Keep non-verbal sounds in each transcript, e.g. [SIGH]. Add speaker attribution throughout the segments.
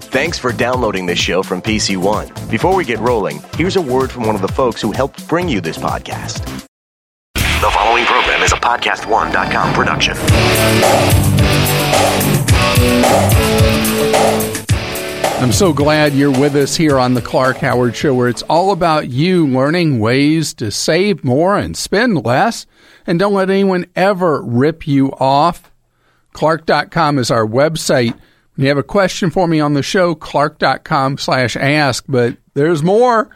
Speaker 1: Thanks for downloading this show from PC One. Before we get rolling, here's a word from one of the folks who helped bring you this podcast. The following program is a podcast1.com production.
Speaker 2: I'm so glad you're with us here on the Clark Howard Show, where it's all about you learning ways to save more and spend less. And don't let anyone ever rip you off. Clark.com is our website. You have a question for me on the show, clark.com slash ask. But there's more.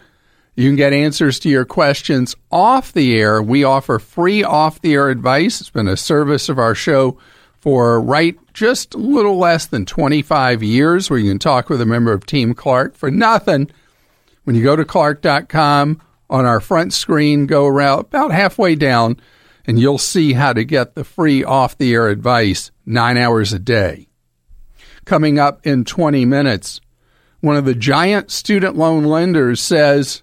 Speaker 2: You can get answers to your questions off the air. We offer free off the air advice. It's been a service of our show for right just a little less than 25 years where you can talk with a member of Team Clark for nothing. When you go to clark.com on our front screen, go around about halfway down and you'll see how to get the free off the air advice nine hours a day. Coming up in 20 minutes, one of the giant student loan lenders says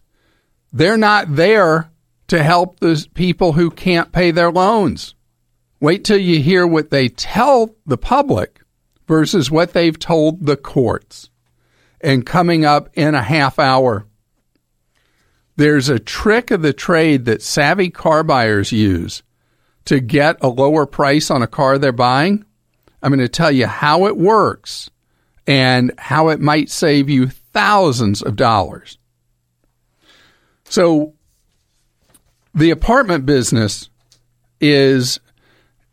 Speaker 2: they're not there to help the people who can't pay their loans. Wait till you hear what they tell the public versus what they've told the courts. And coming up in a half hour, there's a trick of the trade that savvy car buyers use to get a lower price on a car they're buying. I'm going to tell you how it works and how it might save you thousands of dollars. So, the apartment business is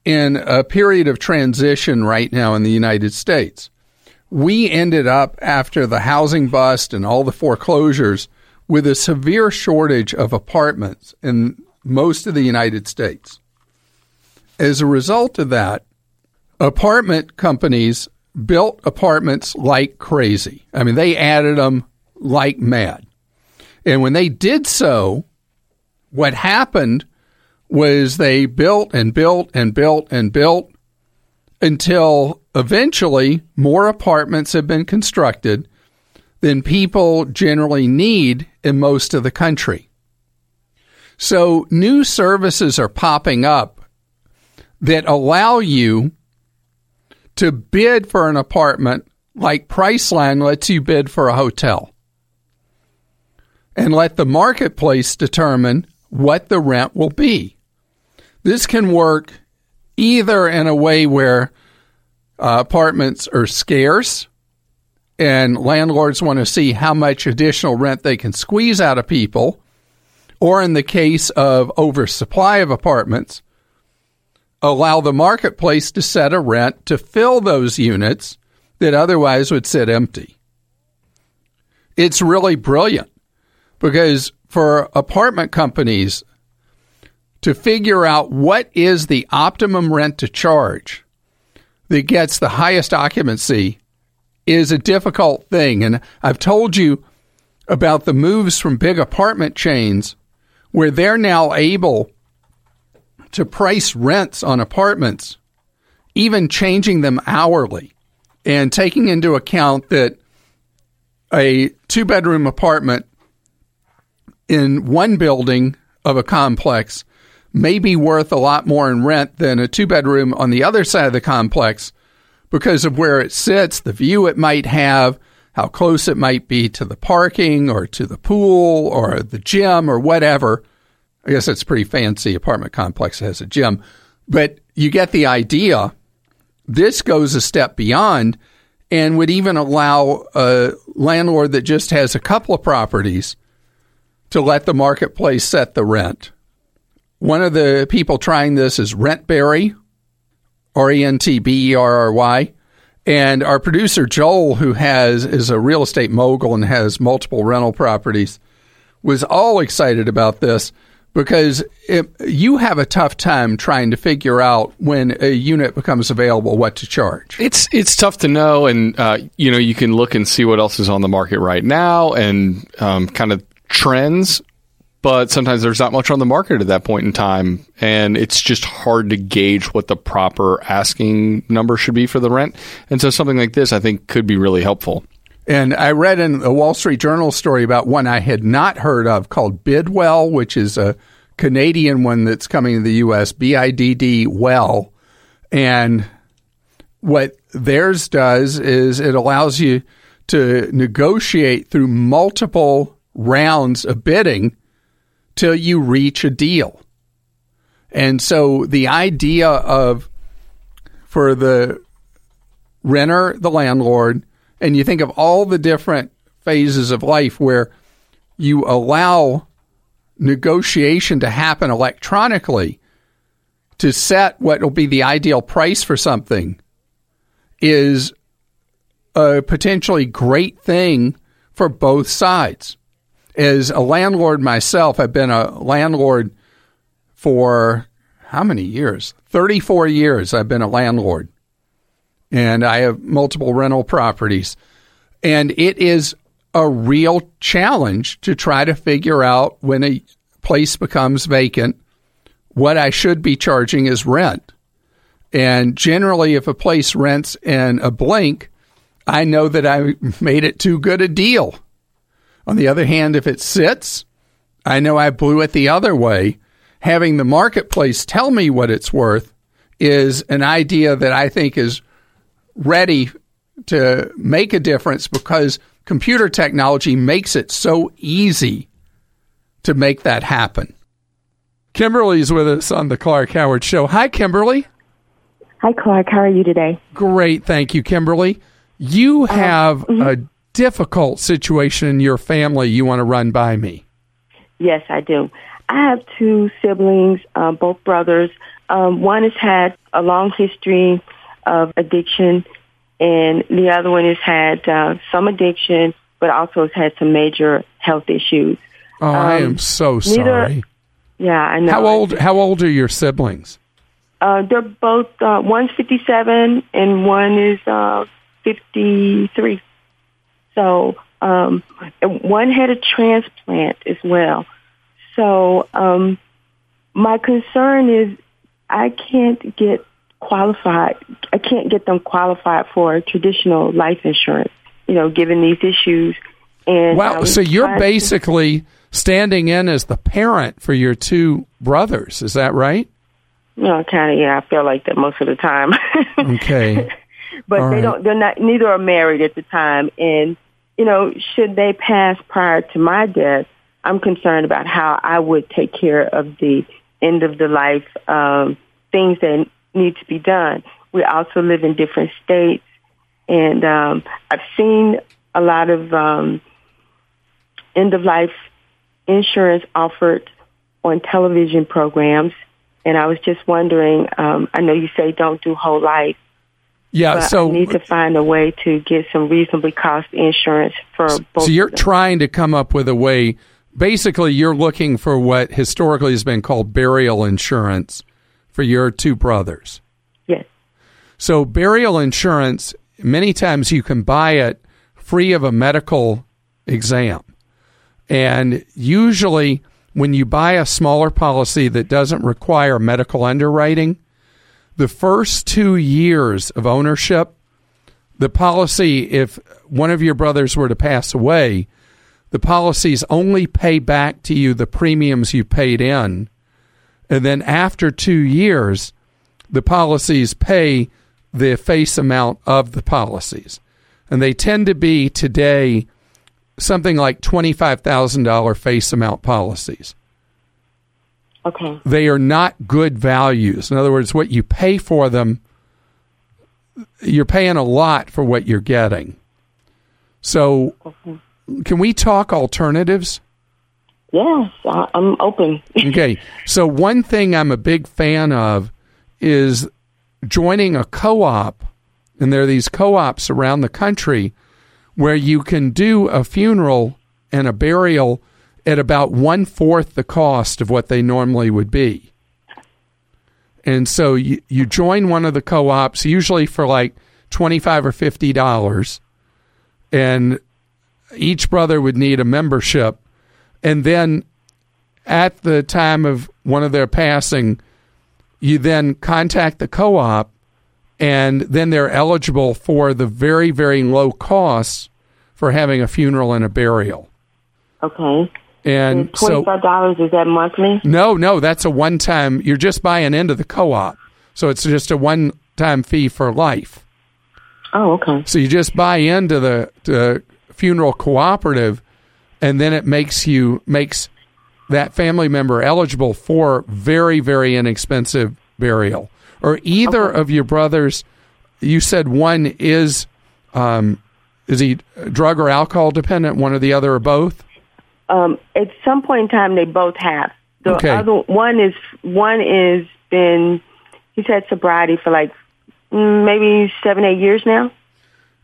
Speaker 2: in a period of transition right now in the United States. We ended up, after the housing bust and all the foreclosures, with a severe shortage of apartments in most of the United States. As a result of that, apartment companies built apartments like crazy. I mean, they added them like mad. And when they did so, what happened was they built and built and built and built until eventually more apartments have been constructed than people generally need in most of the country. So new services are popping up that allow you to bid for an apartment like Priceline lets you bid for a hotel and let the marketplace determine what the rent will be. This can work either in a way where uh, apartments are scarce and landlords want to see how much additional rent they can squeeze out of people, or in the case of oversupply of apartments, allow the marketplace to set a rent to fill those units that otherwise would sit empty. It's really brilliant because for apartment companies, to figure out what is the optimum rent to charge that gets the highest occupancy is a difficult thing. And I've told you about the moves from big apartment chains where they're now able to price rents on apartments, even changing them hourly and taking into account that a two bedroom apartment in one building of a complex may be worth a lot more in rent than a two bedroom on the other side of the complex because of where it sits, the view it might have, how close it might be to the parking or to the pool or the gym or whatever. I guess it's pretty fancy apartment complex that has a gym, but you get the idea. This goes a step beyond and would even allow a landlord that just has a couple of properties to let the marketplace set the rent. One of the people trying this is Rentberry, R E N T B E R R Y. And our producer Joel, who has is a real estate mogul and has multiple rental properties, was all excited about this because it, you have a tough time trying to figure out when a unit becomes available what to charge.
Speaker 3: It's it's tough to know, and uh, you know you can look and see what else is on the market right now and um, kind of trends but sometimes there's not much on the market at that point in time, and it's just hard to gauge what the proper asking number should be for the rent. And so something like this, I think, could be really helpful.
Speaker 2: And I read in a Wall Street Journal story about one I had not heard of called Biddwell, which is a Canadian one that's coming to the U.S. B I D D Well, and what theirs does is it allows you to negotiate through multiple rounds of bidding till you reach a deal. And so the idea of for the renter, the landlord, and you think of all the different phases of life where you allow negotiation to happen electronically to set what will be the ideal price for something is a potentially great thing for both sides. As a landlord myself, I've been a landlord for how many years? 34 years I've been a landlord. And I have multiple rental properties. And it is a real challenge to try to figure out when a place becomes vacant what I should be charging is rent. And generally, if a place rents in a blink, I know that I made it too good a deal. On the other hand, if it sits, I know I blew it the other way. Having the marketplace tell me what it's worth is an idea that I think is ready to make a difference because computer technology makes it so easy to make that happen. Kimberly's with us on the Clark Howard Show. Hi, Kimberly.
Speaker 4: Hi, Clark. How are you today?
Speaker 2: Great. Thank you, Kimberly. You uh, have uh, mm-hmm. a difficult situation in your family you want to run by me.
Speaker 4: Yes, I do. I have two siblings, uh, both brothers. Um, one has had a long history of addiction, and the other one has had uh, some addiction, but also has had some major health issues.
Speaker 2: Oh, um, I am so sorry. Neither,
Speaker 4: yeah, I know.
Speaker 2: How old? How old are your siblings?
Speaker 4: Uh, they're both. Uh, one's fifty-seven and one is uh, fifty-three. So um, one had a transplant as well. So um, my concern is I can't get qualified. I can't get them qualified for traditional life insurance. You know, given these issues. And
Speaker 2: wow, so you're basically standing in as the parent for your two brothers. Is that right?
Speaker 4: No, kind of. Yeah, I feel like that most of the time. [LAUGHS]
Speaker 2: okay.
Speaker 4: But All they right. don't. They're not. Neither are married at the time, and you know, should they pass prior to my death, I'm concerned about how I would take care of the end of the life um, things that need to be done. We also live in different states, and um, I've seen a lot of um, end of life insurance offered on television programs. And I was just wondering, um, I know you say don't do whole life.
Speaker 2: Yeah, so
Speaker 4: I need to find a way to get some reasonably cost insurance for both.
Speaker 2: So you're trying to come up with a way. Basically, you're looking for what historically has been called burial insurance for your two brothers.
Speaker 4: Yes.
Speaker 2: So burial insurance, many times you can buy it free of a medical exam. And usually, when you buy a smaller policy that doesn't require medical underwriting, the first two years of ownership, the policy, if one of your brothers were to pass away, the policies only pay back to you the premiums you paid in. And then after two years, the policies pay the face amount of the policies. And they tend to be today something like $25,000 face amount policies.
Speaker 4: Okay.
Speaker 2: They are not good values. In other words, what you pay for them, you're paying a lot for what you're getting. So, okay. can we talk alternatives?
Speaker 4: Yes, I'm open. [LAUGHS]
Speaker 2: okay. So, one thing I'm a big fan of is joining a co op, and there are these co ops around the country where you can do a funeral and a burial at about one fourth the cost of what they normally would be. And so you, you join one of the co ops, usually for like 25 or $50, and each brother would need a membership. And then at the time of one of their passing, you then contact the co op and then they're eligible for the very, very low costs for having a funeral and a burial.
Speaker 4: Okay.
Speaker 2: And
Speaker 4: twenty five dollars so, is that monthly?
Speaker 2: No, no, that's a one time. You're just buying into the co-op, so it's just a one time fee for life.
Speaker 4: Oh, okay.
Speaker 2: So you just buy into the, the funeral cooperative, and then it makes you makes that family member eligible for very very inexpensive burial. Or either
Speaker 4: Okay.
Speaker 2: of your brothers, you said one is um, is he drug or alcohol dependent? One or the other, or both?
Speaker 4: Um, at some point in time, they both have. The
Speaker 2: Okay.
Speaker 4: other one is one is been he's had sobriety for like mm, maybe seven eight years now.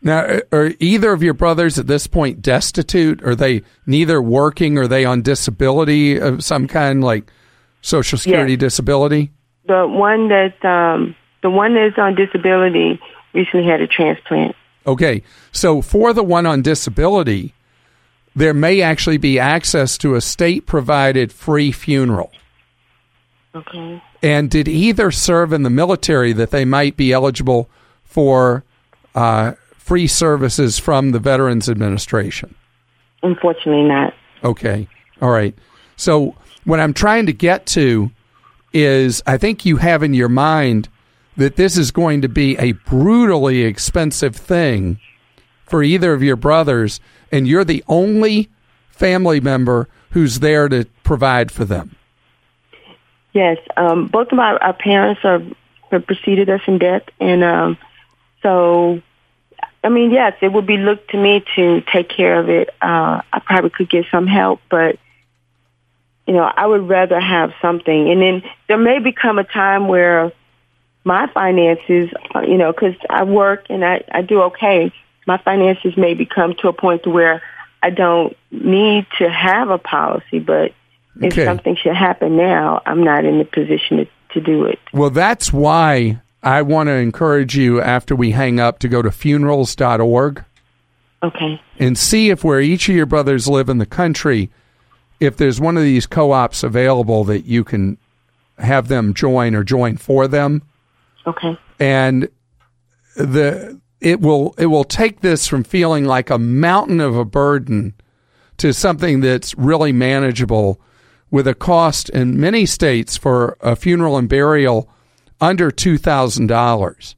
Speaker 2: Now, are either of your brothers at this point destitute? Are they neither working? Are they on disability of some kind, like Social Security
Speaker 4: Yes.
Speaker 2: disability?
Speaker 4: The one that um, the one that's on disability recently had a transplant.
Speaker 2: Okay, so for the one on disability, there may actually be access to a state provided free funeral.
Speaker 4: Okay.
Speaker 2: And did either serve in the military that they might be eligible for uh, free services from the Veterans Administration?
Speaker 4: Unfortunately, not.
Speaker 2: Okay. All right. So what I'm trying to get to is I think you have in your mind that this is going to be a brutally expensive thing for either of your brothers, and you're the only family member who's there to provide for them.
Speaker 4: Yes, um, both of our, our parents are have preceded us in death, and um, so I mean, yes, it would be looked to me to take care of it. Uh, I probably could get some help, but you know, I would rather have something. And then there may become a time where my finances, uh, you know, because I work and I, I do okay, my finances may become to a point to where I don't need to have a policy, but if
Speaker 2: Okay.
Speaker 4: something should happen now, I'm not in the position to, to do it.
Speaker 2: Well, that's why I want to encourage you after we hang up to go to funerals.org.
Speaker 4: Okay.
Speaker 2: and see if where each of your brothers live in the country, if there's one of these co-ops available that you can have them join or join for them,
Speaker 4: Okay.
Speaker 2: and the it will it will take this from feeling like a mountain of a burden to something that's really manageable with a cost in many states for a funeral and burial under $2,000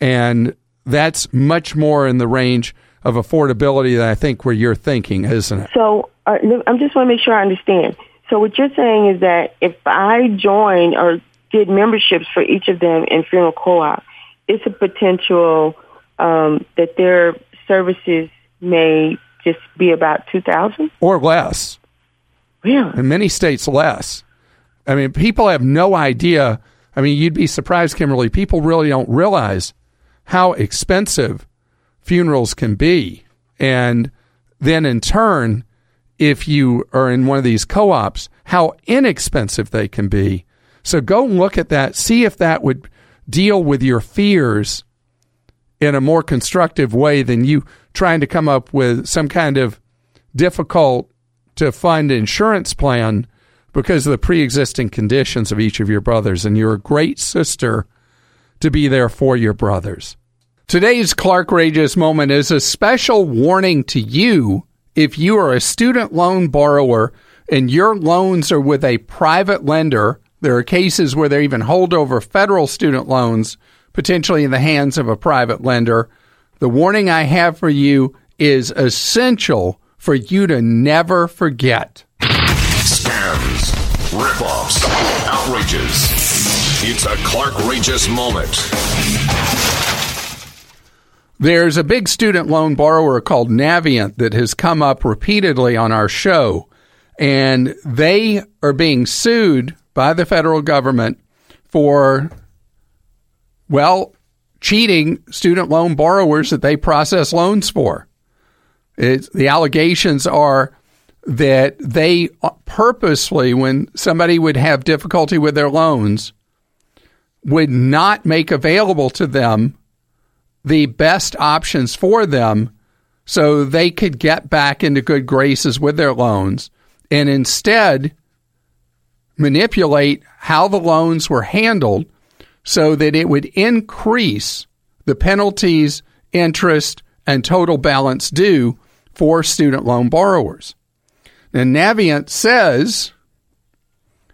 Speaker 2: and that's much more in the range of affordability than I think where you're thinking, isn't it?
Speaker 4: So uh, I'm just want to make sure I understand. So what you're saying is that if I join or did memberships for each of them in funeral co-op, it's a potential um, that their services may just be about two thousand.
Speaker 2: Or less.
Speaker 4: Really?
Speaker 2: In many states, less. I mean, people have no idea. I mean, you'd be surprised, Kimberly. People really don't realize how expensive funerals can be. And then in turn, if you are in one of these co ops, how inexpensive they can be. So go look at that, see if that would deal with your fears in a more constructive way than you trying to come up with some kind of difficult to fund insurance plan because of the pre-existing conditions of each of your brothers and you're a great sister to be there for your brothers. Today's Clarkrageous moment is a special warning to you if you are a student loan borrower and your loans are with a private lender. There are cases where they even hold over federal student loans, potentially in the hands of a private lender. The warning I have for you is essential for you to never forget.
Speaker 5: Ripoffs, outrages. It's a Clark Rageous moment.
Speaker 2: There's a big student loan borrower called Navient that has come up repeatedly on our show, and they are being sued by the federal government for, well, cheating student loan borrowers that they process loans for. It's, the allegations are that they purposely, when somebody would have difficulty with their loans, would not make available to them the best options for them so they could get back into good graces with their loans and instead manipulate how the loans were handled so that it would increase the penalties, interest, and total balance due for student loan borrowers. And Navient says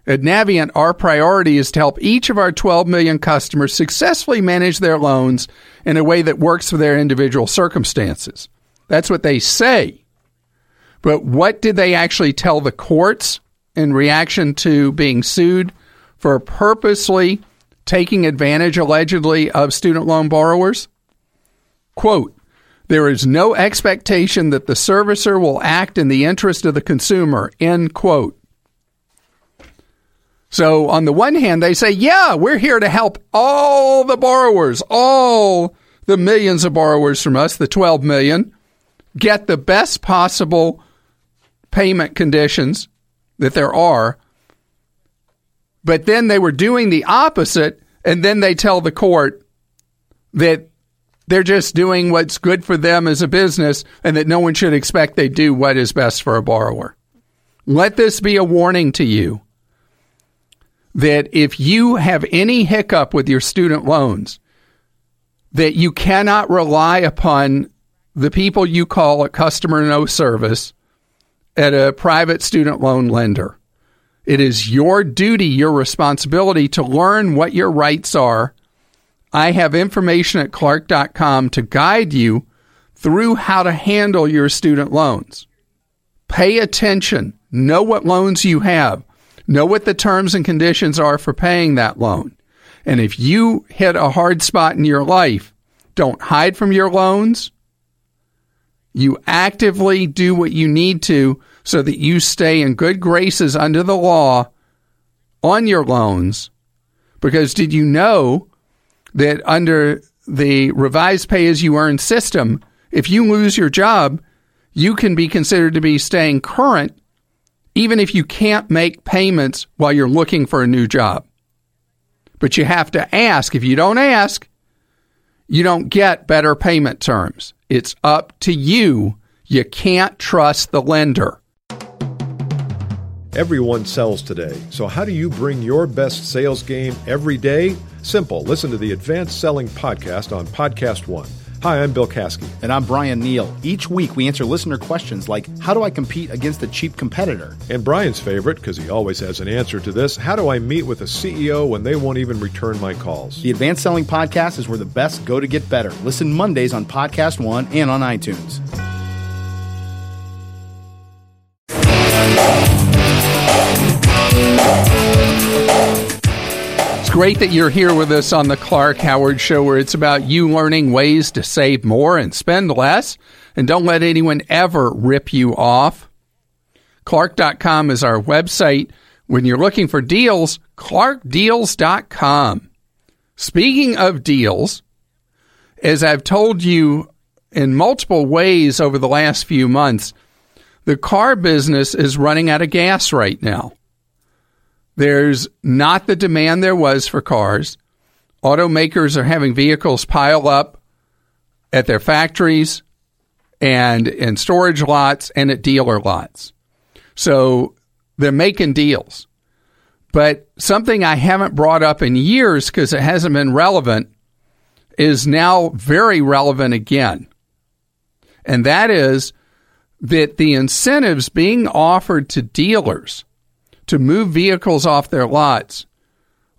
Speaker 2: At Navient, our priority is to help each of our 12 million customers successfully manage their loans in a way that works for their individual circumstances. That's what they say. But what did they actually tell the courts in reaction to being sued for purposely taking advantage, allegedly, of student loan borrowers? Quote, there is no expectation that the servicer will act in the interest of the consumer, end quote. So, on the one hand, they say, yeah, we're here to help all the borrowers, all the millions of borrowers from us, the 12 million, get the best possible payment conditions that there are. But then they were doing the opposite, and then they tell the court that they're just doing what's good for them as a business and that no one should expect they do what is best for a borrower. Let this be a warning to you that if you have any hiccup with your student loans, that you cannot rely upon the people you call a customer no service at a private student loan lender. It is your duty, your responsibility to learn what your rights are. I have information at clark.com to guide you through how to handle your student loans. Pay attention. Know what loans you have. Know what the terms and conditions are for paying that loan. And if you hit a hard spot in your life, don't hide from your loans. You actively do what you need to so that you stay in good graces under the law on your loans. Because did you know that under the revised pay as you earn system, if you lose your job, you can be considered to be staying current even if you can't make payments while you're looking for a new job. But you have to ask. If you don't ask, you don't get better payment terms. It's up to you. You can't trust the lender.
Speaker 6: Everyone sells today. So, how do you bring your best sales game every day? Simple. Listen to the Advanced Selling Podcast on Podcast One. Hi, I'm Bill Caskey.
Speaker 7: And I'm Bryan Neale. Each week we answer listener questions like How do I compete against a cheap competitor?
Speaker 6: And Bryan's favorite, because he always has an answer to this How do I meet with a CEO when they won't even return my calls?
Speaker 7: The Advanced Selling Podcast is where the best go to get better. Listen Mondays on Podcast One and on iTunes.
Speaker 2: Great that you're here with us on the Clark Howard Show, where it's about you learning ways to save more and spend less. And don't let anyone ever rip you off. Clark.com is our website. When you're looking for deals, clarkdeals.com. Speaking of deals, as I've told you in multiple ways over the last few months, the car business is running out of gas right now. There's not the demand there was for cars. Automakers are having vehicles pile up at their factories and in storage lots and at dealer lots. So they're making deals. But something I haven't brought up in years because it hasn't been relevant is now very relevant again. And that is that the incentives being offered to dealers to move vehicles off their lots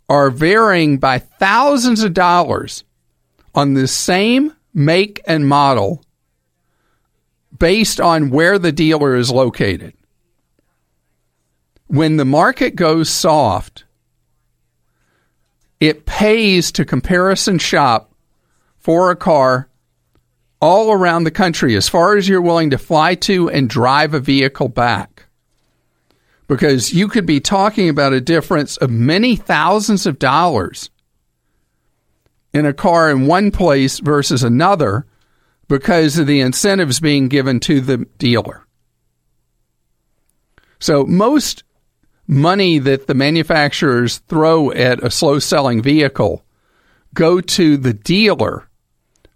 Speaker 2: are varying by thousands of dollars on the same make and model based on where the dealer is located. When the market goes soft, it pays to comparison shop for a car all around the country as far as you're willing to fly to and drive a vehicle back because you could be talking about a difference of many thousands of dollars in a car in one place versus another because of the incentives being given to the dealer. So most money that the manufacturers throw at a slow selling vehicle go to the dealer,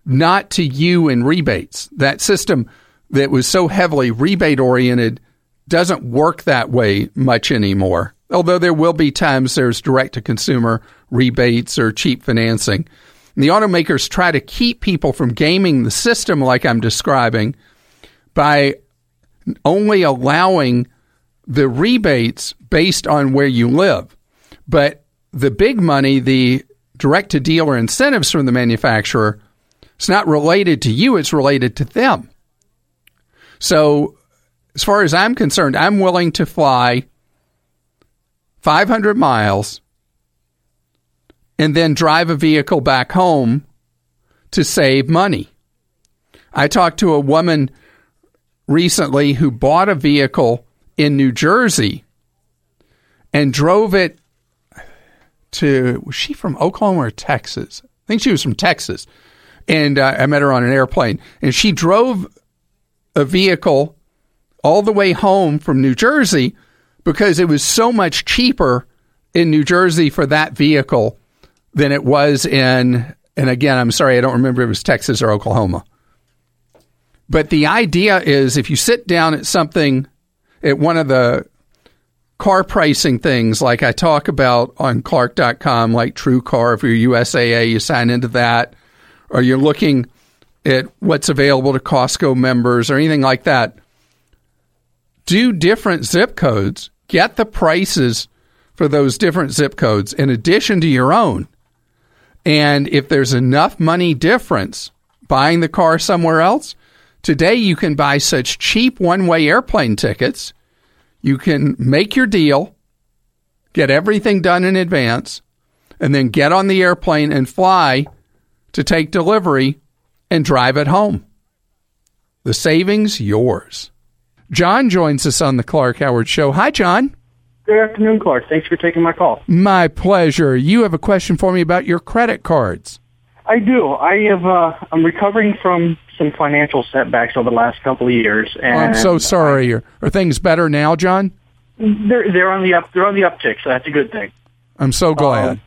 Speaker 2: not to you in rebates. That system that was so heavily rebate oriented doesn't work that way much anymore. Although there will be times there's direct to consumer rebates or cheap financing. And the automakers try to keep people from gaming the system like I'm describing by only allowing the rebates based on where you live. But the big money, the direct to dealer incentives from the manufacturer, it's not related to you, it's related to them. So, as far as I'm concerned, I'm willing to fly 500 miles and then drive a vehicle back home to save money. I talked to a woman recently who bought a vehicle in New Jersey and drove it to was she from Oklahoma or Texas? I think she was from Texas. And uh, I met her on an airplane and she drove a vehicle all the way home from New Jersey because it was so much cheaper in New Jersey for that vehicle than it was in and again, I'm sorry, I don't remember if it was Texas or Oklahoma. But the idea is if you sit down at something at one of the car pricing things like I talk about on Clark.com, like TrueCar, if you're USAA, you sign into that, or you're looking at what's available to Costco members or anything like that. Do different zip codes, get the prices for those different zip codes in addition to your own. And if there's enough money difference buying the car somewhere else, today you can buy such cheap one way airplane tickets you can make your deal, get everything done in advance, and then get on the airplane and fly to take delivery and drive it home. The savings yours. John joins us on the Clark Howard Show. Hi, John.
Speaker 8: Good afternoon, Clark. Thanks for taking my call.
Speaker 2: My pleasure. You have a question for me about your credit cards.
Speaker 8: I do. I have. Uh, I'm recovering from some financial setbacks over the last couple of years. And
Speaker 2: oh, I'm so sorry. Are, are things better now, John?
Speaker 8: They're they're on the up. They're on the uptick, so that's a good thing.
Speaker 2: I'm so glad. Um,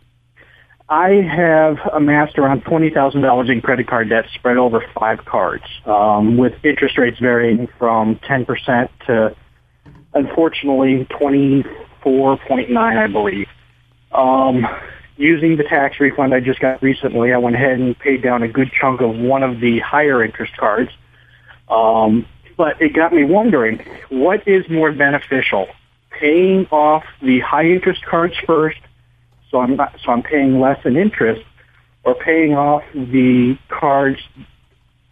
Speaker 8: I have amassed around twenty thousand dollars in credit card debt spread over five cards, um, with interest rates varying from ten percent to, unfortunately, twenty four point nine, I believe. Um, using the tax refund I just got recently, I went ahead and paid down a good chunk of one of the higher interest cards. Um, but it got me wondering, what is more beneficial? Paying off the high interest cards first, so I'm not, so I'm paying less in interest, or paying off the cards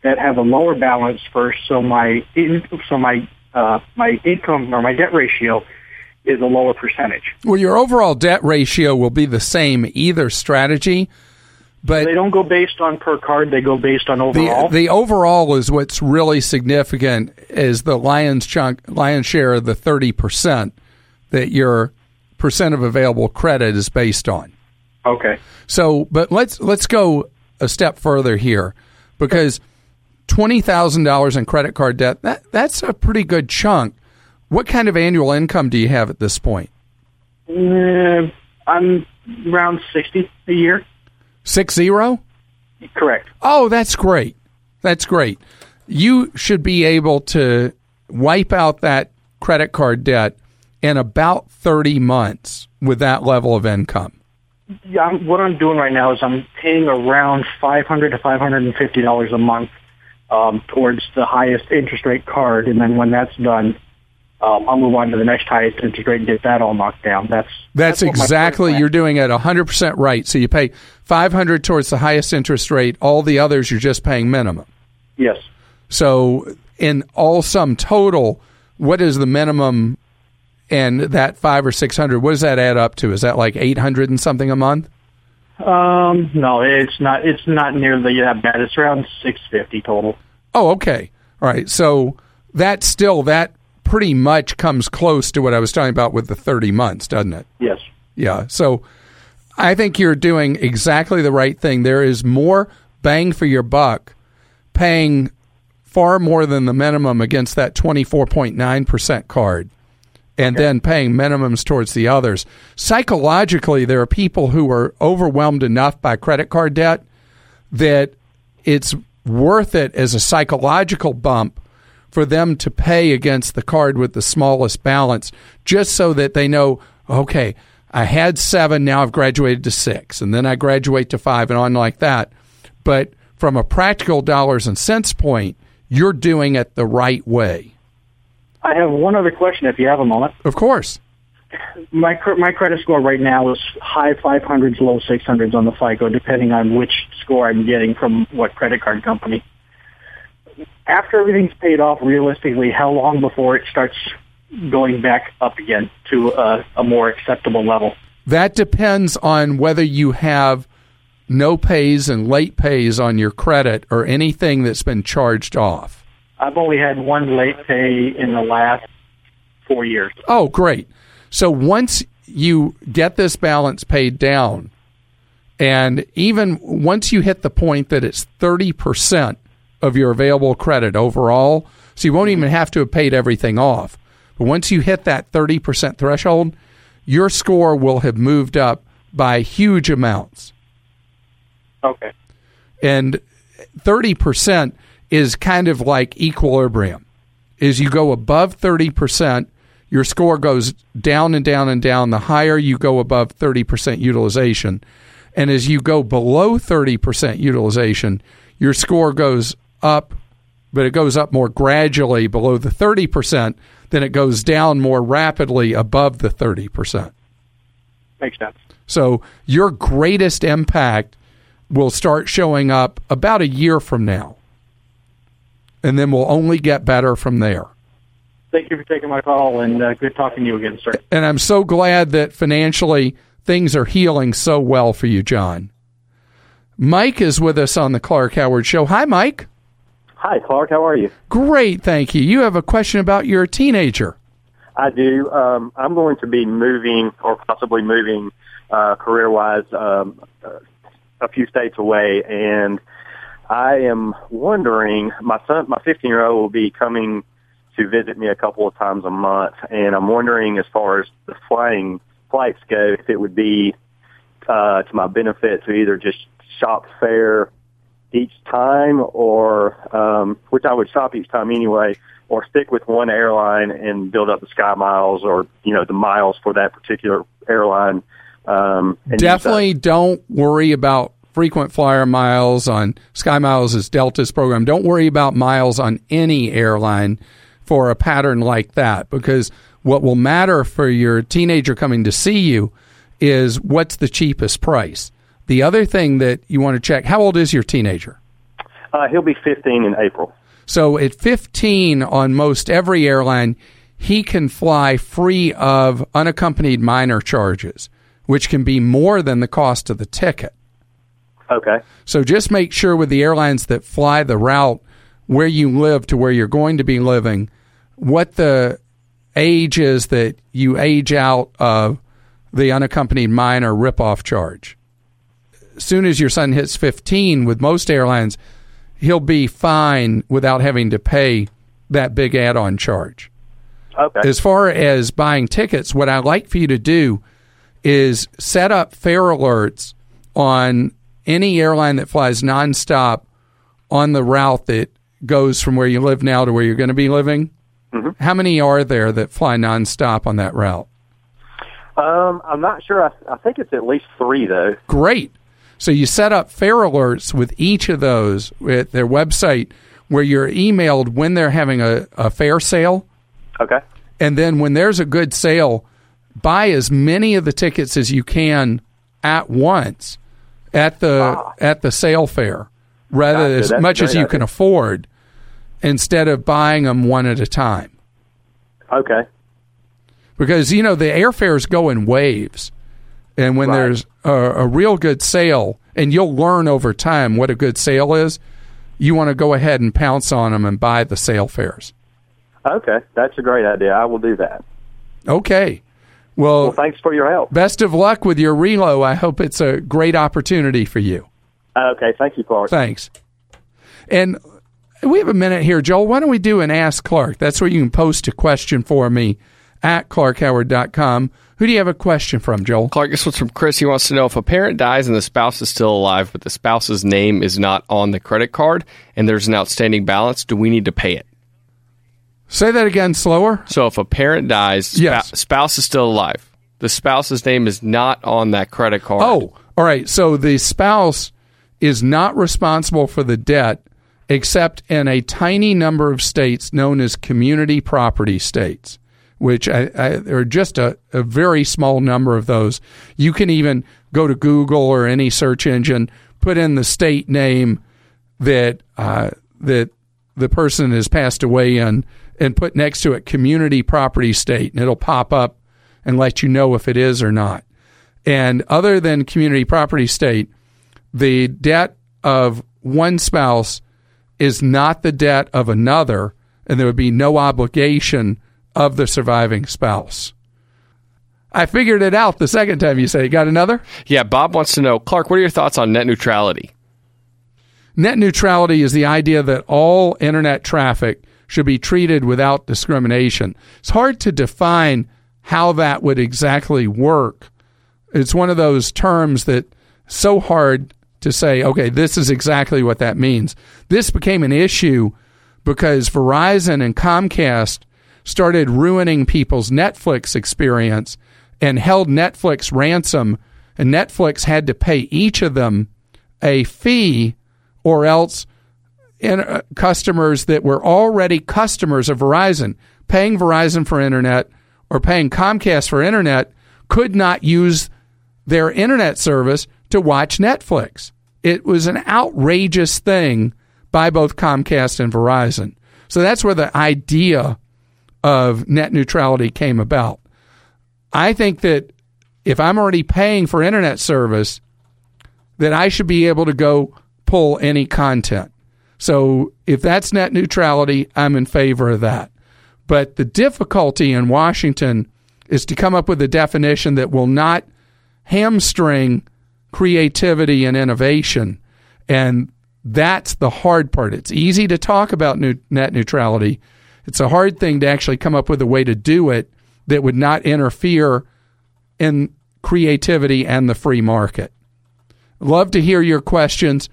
Speaker 8: that have a lower balance first, so my in, so my uh, my income or my debt ratio is a lower percentage.
Speaker 2: Well, your overall debt ratio will be the same either strategy, but
Speaker 8: they don't go based on per card; they go based on overall.
Speaker 2: The, the overall is what's really significant is the lion's chunk, lion's share of the thirty percent that your percent of available credit is based on.
Speaker 8: Okay.
Speaker 2: So, but let's let's go a step further here because twenty thousand dollars in credit card debt that that's a pretty good chunk what kind of annual income do you have at this point?
Speaker 8: Uh, I'm around 60 a year.
Speaker 2: Six zero?
Speaker 8: Correct.
Speaker 2: Oh, that's great. That's great. You should be able to wipe out that credit card debt in about 30 months with that level of income.
Speaker 8: Yeah, I'm, what I'm doing right now is I'm paying around 500 to 550 dollars a month um, towards the highest interest rate card, and then when that's done, um, I'll move on to the next highest interest rate and get that all knocked down. That's
Speaker 2: that's, that's exactly you're doing it 100 percent right. So you pay 500 towards the highest interest rate. All the others you're just paying minimum.
Speaker 8: Yes.
Speaker 2: So in all sum total, what is the minimum? And that five or six hundred, what does that add up to? Is that like eight hundred and something a month?
Speaker 8: Um, no, it's not. It's not nearly that bad. It's around six fifty total.
Speaker 2: Oh, okay. All right. So that still that pretty much comes close to what I was talking about with the 30 months, doesn't it?
Speaker 8: Yes.
Speaker 2: Yeah. So I think you're doing exactly the right thing. There is more bang for your buck paying far more than the minimum against that 24.9% card and then paying minimums towards the others. Psychologically, there are people who are overwhelmed enough by credit card debt that it's worth it as a psychological bump for them to pay against the card with the smallest balance just so that they know, okay, I had seven, now I've graduated to six, and then I graduate to five and on like that. But from a practical dollars and cents point, you're doing it the right way.
Speaker 8: I have one other question if you have a moment.
Speaker 2: Of course.
Speaker 8: My my credit score right now is high 500s, low 600s on the FICO, depending on which score I'm getting from what credit card company. After everything's paid off, realistically, how long before it starts going back up again to a, a more acceptable level?
Speaker 2: That depends on whether you have no pays and late pays on your credit or anything that's been charged off.
Speaker 8: I've only had one late pay in the last four years.
Speaker 2: Oh, great. So once you get this balance paid down, and even once you hit the point that it's 30% of your available credit overall, so you won't even have to have paid everything off. But once you hit that 30% threshold, your score will have moved up by huge amounts.
Speaker 8: Okay.
Speaker 2: And 30% is kind of like equilibrium. As you go above 30%, your score goes down and down and down the higher you go above 30% utilization. And as you go below 30% utilization, your score goes up, but it goes up more gradually below the 30%, then it goes down more rapidly above the 30%.
Speaker 8: Makes sense.
Speaker 2: So your greatest impact will start showing up about a year from now. And then we'll only get better from there.
Speaker 8: Thank you for taking my call, and uh, good talking to you again, sir.
Speaker 2: And I'm so glad that financially things are healing so well for you, John. Mike is with us on the Clark Howard Show. Hi, Mike.
Speaker 9: Hi, Clark. How are you?
Speaker 2: Great, thank you. You have a question about your teenager.
Speaker 9: I do. Um, I'm going to be moving or possibly moving uh, career-wise um, uh, a few states away, and I am wondering. My son, my 15-year-old, will be coming to visit me a couple of times a month, and I'm wondering, as far as the flying flights go, if it would be uh, to my benefit to either just shop fare each time, or um, which I would shop each time anyway, or stick with one airline and build up the sky miles or you know the miles for that particular airline. Um.
Speaker 2: Definitely don't worry about frequent flyer miles on SkyMiles is Delta's program. Don't worry about miles on any airline for a pattern like that because what will matter for your teenager coming to see you is what's the cheapest price. The other thing that you want to check, how old is your teenager?
Speaker 9: Uh, he'll be 15 in April.
Speaker 2: So at 15 on most every airline, he can fly free of unaccompanied minor charges, which can be more than the cost of the ticket.
Speaker 9: Okay.
Speaker 2: So just make sure with the airlines that fly the route where you live to where you're going to be living, what the age is that you age out of the unaccompanied minor ripoff charge. As soon as your son hits 15 with most airlines, he'll be fine without having to pay that big add-on charge.
Speaker 9: Okay.
Speaker 2: As far as buying tickets, what I like for you to do is set up fare alerts on any airline that flies nonstop on the route that goes from where you live now to where you're going to be living.
Speaker 9: Mhm.
Speaker 2: How many are there that fly nonstop on that route?
Speaker 9: Um, I'm not sure. I, I think it's at least three though.
Speaker 2: Great. So you set up fare alerts with each of those with their website where you're emailed when they're having a, a fare sale.
Speaker 9: Okay.
Speaker 2: And then when there's a good sale, buy as many of the tickets as you can at once at the ah. at the sale fare, rather
Speaker 9: Gotcha.
Speaker 2: as
Speaker 9: That's
Speaker 2: much as you can afford, instead of buying them one at a time.
Speaker 9: Okay.
Speaker 2: Because you know the airfares go in waves, and when
Speaker 9: Right.
Speaker 2: there's a, a real good sale, and you'll learn over time what a good sale is, you want to go ahead and pounce on them and buy the sale fares.
Speaker 9: Okay. That's a great idea. I will do that.
Speaker 2: Okay. Well,
Speaker 9: Well, thanks for your help.
Speaker 2: best of luck with your relo. I hope it's a great opportunity for you.
Speaker 9: Okay. Thank you, Clark.
Speaker 2: Thanks. And we have a minute here, Joel. Why don't we do an Ask Clark? That's where you can post a question for me at clarkhoward.com. Who do you have a question from, Joel?
Speaker 3: Clark, this one's from Chris. He wants to know if a parent dies and the spouse is still alive, but the spouse's name is not on the credit card and there's an outstanding balance, do we need to pay it?
Speaker 2: Say that again slower.
Speaker 3: So if a parent dies, sp-
Speaker 2: Yes.
Speaker 3: spouse is still alive. The spouse's name is not on that credit card.
Speaker 2: Oh, all right. So the spouse is not responsible for the debt except in a tiny number of states known as community property states, which I, I, are just a, a very small number of those. You can even go to Google or any search engine, put in the state name that uh, that the person has passed away in, and put next to it community property state, and it'll pop up and let you know if it is or not. And other than community property state, the debt of one spouse is not the debt of another, and there would be no obligation of the surviving spouse. I figured it out the second time you said it. Got another?
Speaker 3: Yeah, Bob wants to know, Clark, what are your thoughts on net neutrality?
Speaker 2: Net neutrality is the idea that all internet traffic should be treated without discrimination. It's hard to define how that would exactly work. It's one of those terms that so hard to say, okay, this is exactly what that means. This became an issue because Verizon and Comcast started ruining people's Netflix experience and held Netflix ransom, and Netflix had to pay each of them a fee, or else in, uh, customers that were already customers of Verizon, paying Verizon for internet or paying Comcast for internet, could not use their internet service to watch Netflix. It was an outrageous thing by both Comcast and Verizon. So that's where the idea of net neutrality came about. I think that if I'm already paying for internet service, that I should be able to go pull any content. So if that's net neutrality, I'm in favor of that. But the difficulty in Washington is to come up with a definition that will not hamstring creativity and innovation. And that's the hard part. It's easy to talk about net neutrality. It's a hard thing to actually come up with a way to do it that would not interfere in creativity and the free market. Love to hear your questions.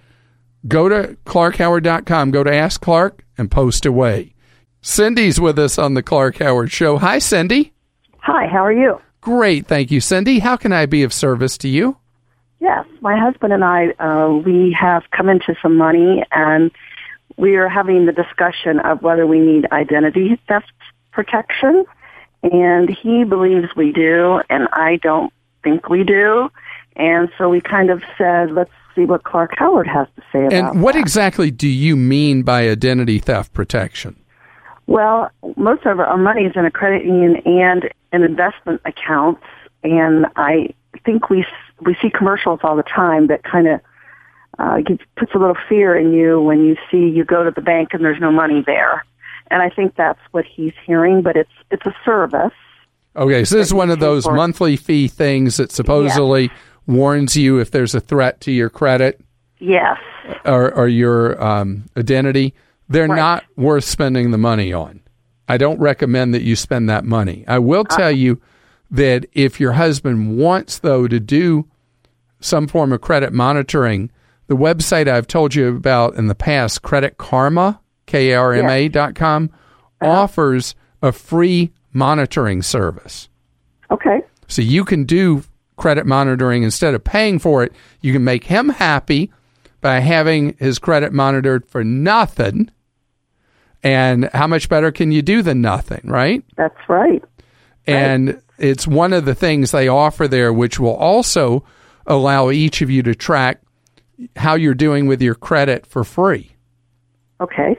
Speaker 2: Go to clarkhoward.com, go to Ask Clark, and post away. Cindy's with us on the Clark Howard Show. Hi, Cindy.
Speaker 10: Hi, how are you?
Speaker 2: Great, thank you, Cindy. How can I be of service to you?
Speaker 10: Yes, my husband and I, uh, we have come into some money and we are having the discussion of whether we need identity theft protection. And he believes we do, and I don't think we do. And so we kind of said, let's see what Clark Howard has to say about
Speaker 2: And what
Speaker 10: that.
Speaker 2: exactly do you mean by identity theft protection?
Speaker 10: Well, most of our money is in a credit union and in investment accounts, and I think we we see commercials all the time that kind of uh, puts a little fear in you when you see you go to the bank and there's no money there. And I think that's what he's hearing, but it's it's a service.
Speaker 2: Okay, so this is one of those monthly fee things that supposedly warns you if there's a threat to your credit
Speaker 10: Yes.
Speaker 2: or, or your um, identity. They're not worth spending the money on. I don't recommend that you spend that money. I will tell you that if your husband wants, though, to do some form of credit monitoring, the website I've told you about in the past, Credit Karma, K A R M A dot com, offers a free monitoring service.
Speaker 10: Okay.
Speaker 2: So you can do credit monitoring instead of paying for it. You can make him happy by having his credit monitored for nothing. And how much better can you do than nothing, right?
Speaker 10: That's right.
Speaker 2: And it's one of the things they offer there, which will also allow each of you to track how you're doing with your credit for free.
Speaker 10: Okay.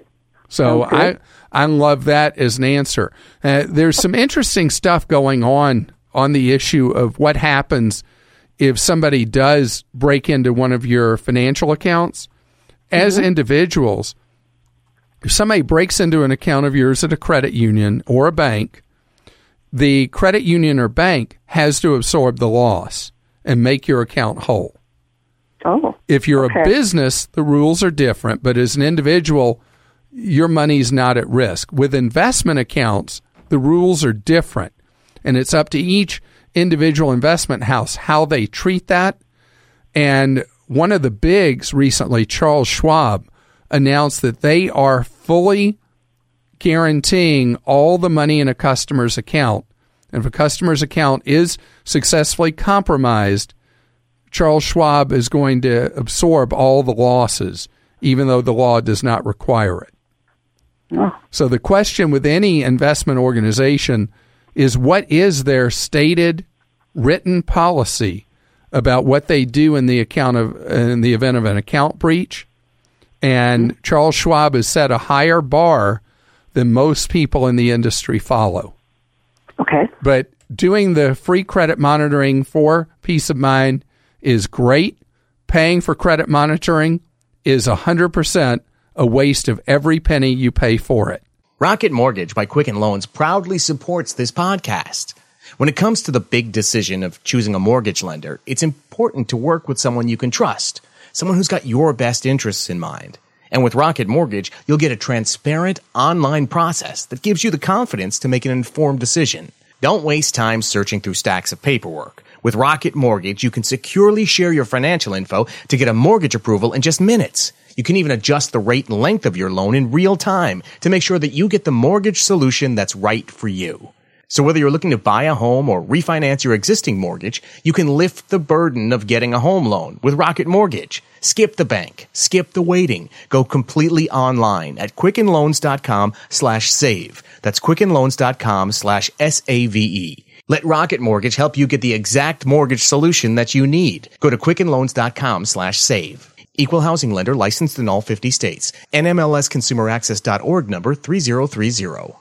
Speaker 2: So I. I love that as an answer. Uh, there's some interesting stuff going on on the issue of what happens if somebody does break into one of your financial accounts. As mm-hmm. individuals, if somebody breaks into an account of yours at a credit union or a bank, the credit union or bank has to absorb the loss and make your account whole.
Speaker 10: Oh.
Speaker 2: If you're
Speaker 10: Okay.
Speaker 2: a business, the rules are different, but as an individual, your money's not at risk. With investment accounts, the rules are different, and it's up to each individual investment house how they treat that. And one of the bigs recently, Charles Schwab, announced that they are fully guaranteeing all the money in a customer's account. And if a customer's account is successfully compromised, Charles Schwab is going to absorb all the losses even though the law does not require it.
Speaker 10: Oh.
Speaker 2: So the question with any investment organization is what is their stated written policy about what they do in the account of in the event of an account breach? And Charles Schwab has set a higher bar than most people in the industry follow.
Speaker 10: Okay.
Speaker 2: But doing the free credit monitoring for peace of mind is great. Paying for credit monitoring is 100% a waste of every penny you pay for it.
Speaker 11: Rocket Mortgage by Quicken Loans proudly supports this podcast. When it comes to the big decision of choosing a mortgage lender, it's important to work with someone you can trust, someone who's got your best interests in mind. And with Rocket Mortgage, you'll get a transparent online process that gives you the confidence to make an informed decision. Don't waste time searching through stacks of paperwork. With Rocket Mortgage, you can securely share your financial info to get a mortgage approval in just minutes. You can even adjust the rate and length of your loan in real time to make sure that you get the mortgage solution that's right for you. So whether you're looking to buy a home or refinance your existing mortgage, you can lift the burden of getting a home loan with Rocket Mortgage. Skip the bank, skip the waiting, go completely online at quickenloans.com slash save. That's quickenloans.com slash S-A-V-E. Let Rocket Mortgage help you get the exact mortgage solution that you need. Go to quickenloans.com slash save. Equal housing lender licensed in all 50 states. NMLSconsumeraccess.org number 3030.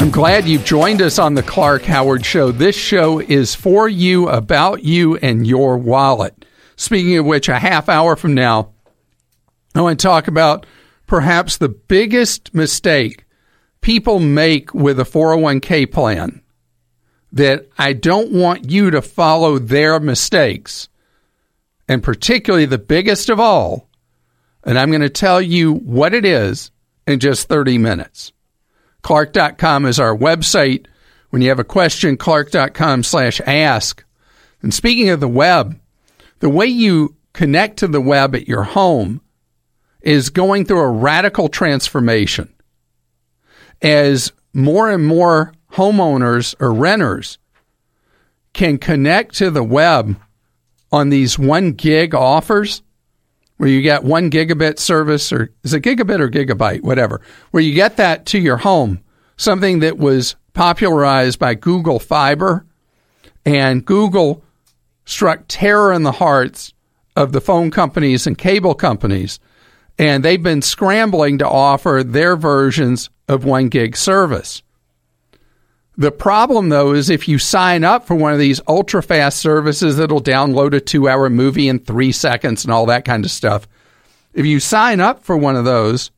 Speaker 2: I'm glad you've joined us on the Clark Howard Show. This show is for you, about you, and your wallet. Speaking of which, a half hour from now, I want to talk about perhaps the biggest mistake people make with a 401k plan that I don't want you to follow their mistakes. And particularly the biggest of all, and I'm going to tell you what it is in just 30 minutes. Clark.com is our website. When you have a question, clark.com slash ask. And speaking of the web, the way you connect to the web at your home is going through a radical transformation. As more and more homeowners or renters can connect to the web on these one gig offers, where you get one gigabit service, or is it gigabit or gigabyte, whatever, where you get that to your home, something that was popularized by Google Fiber, and Google struck terror in the hearts of the phone companies and cable companies, and they've been scrambling to offer their versions of one gig service. The problem, though, is if you sign up for one of these ultra fast services that'll download a two hour movie in three seconds and all that kind of stuff, if you sign up for one of those,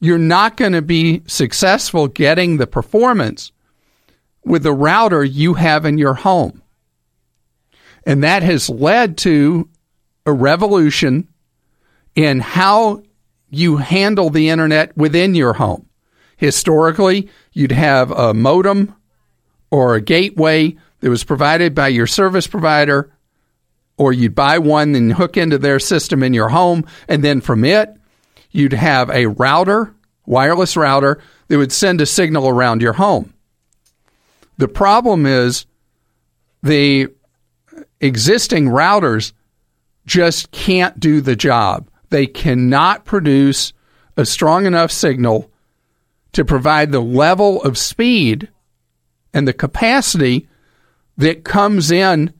Speaker 2: you're not going to be successful getting the performance with the router you have in your home. And that has led to a revolution in how you handle the internet within your home. Historically, you'd have a modem or a gateway that was provided by your service provider, or you'd buy one and hook into their system in your home. And then from it, you'd have a router, wireless router, that would send a signal around your home. The problem is the existing routers just can't do the job. They cannot produce a strong enough signal to provide the level of speed and the capacity that comes in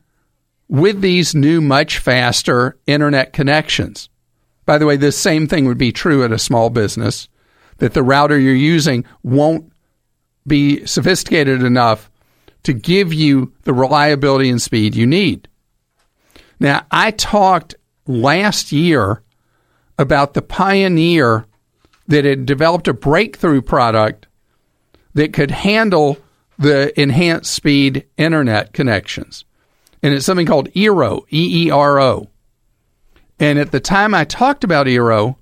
Speaker 2: with these new, much faster internet connections. By the way, this same thing would be true at a small business that the router you're using won't be sophisticated enough to give you the reliability and speed you need. Now, I talked last year about the Pioneer that had developed a breakthrough product that could handle the enhanced speed internet connections. And it's something called Eero, E E R O. And at the time I talked about Eero,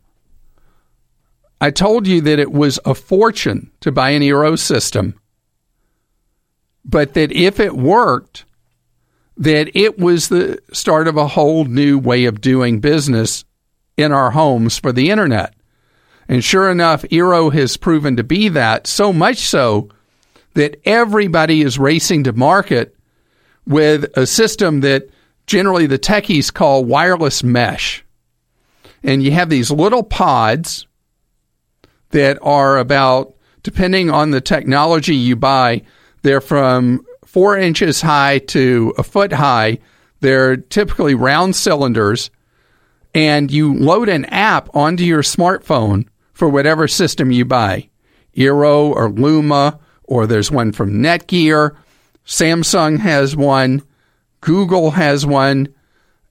Speaker 2: I told you that it was a fortune to buy an Eero system, but that if it worked, that it was the start of a whole new way of doing business in our homes for the internet. And sure enough, Eero has proven to be that, so much so that everybody is racing to market with a system that generally the techies call wireless mesh. And you have these little pods that are about, depending on the technology you buy, they're from four inches high to a foot high. They're typically round cylinders. And you load an app onto your smartphone for whatever system you buy Eero or Luma, or there's one from Netgear. Samsung has one. Google has one.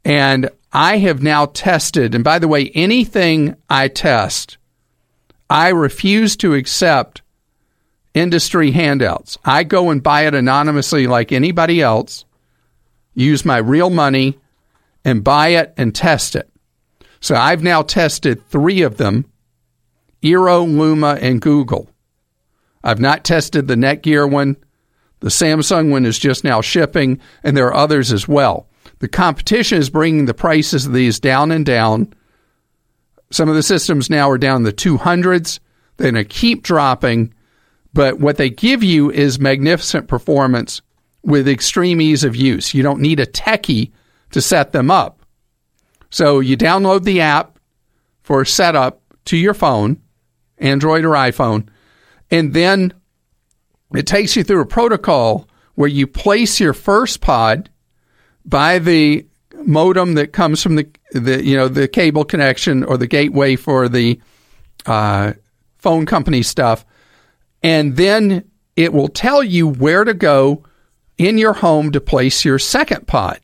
Speaker 2: And I have now tested, and by the way, anything I test, I refuse to accept industry handouts. I go and buy it anonymously like anybody else, use my real money, and buy it and test it. So I've now tested three of them Eero, Luma, and Google. I've not tested the Netgear one. The Samsung one is just now shipping, and there are others as well. The competition is bringing the prices of these down and down. Some of the systems now are down in the 200s. They're going to keep dropping, but what they give you is magnificent performance with extreme ease of use. You don't need a techie to set them up. So you download the app for setup to your phone, Android or iPhone, and then it takes you through a protocol where you place your first pod by the modem that comes from the, the you know the cable connection or the gateway for the uh, phone company stuff, and then it will tell you where to go in your home to place your second pod,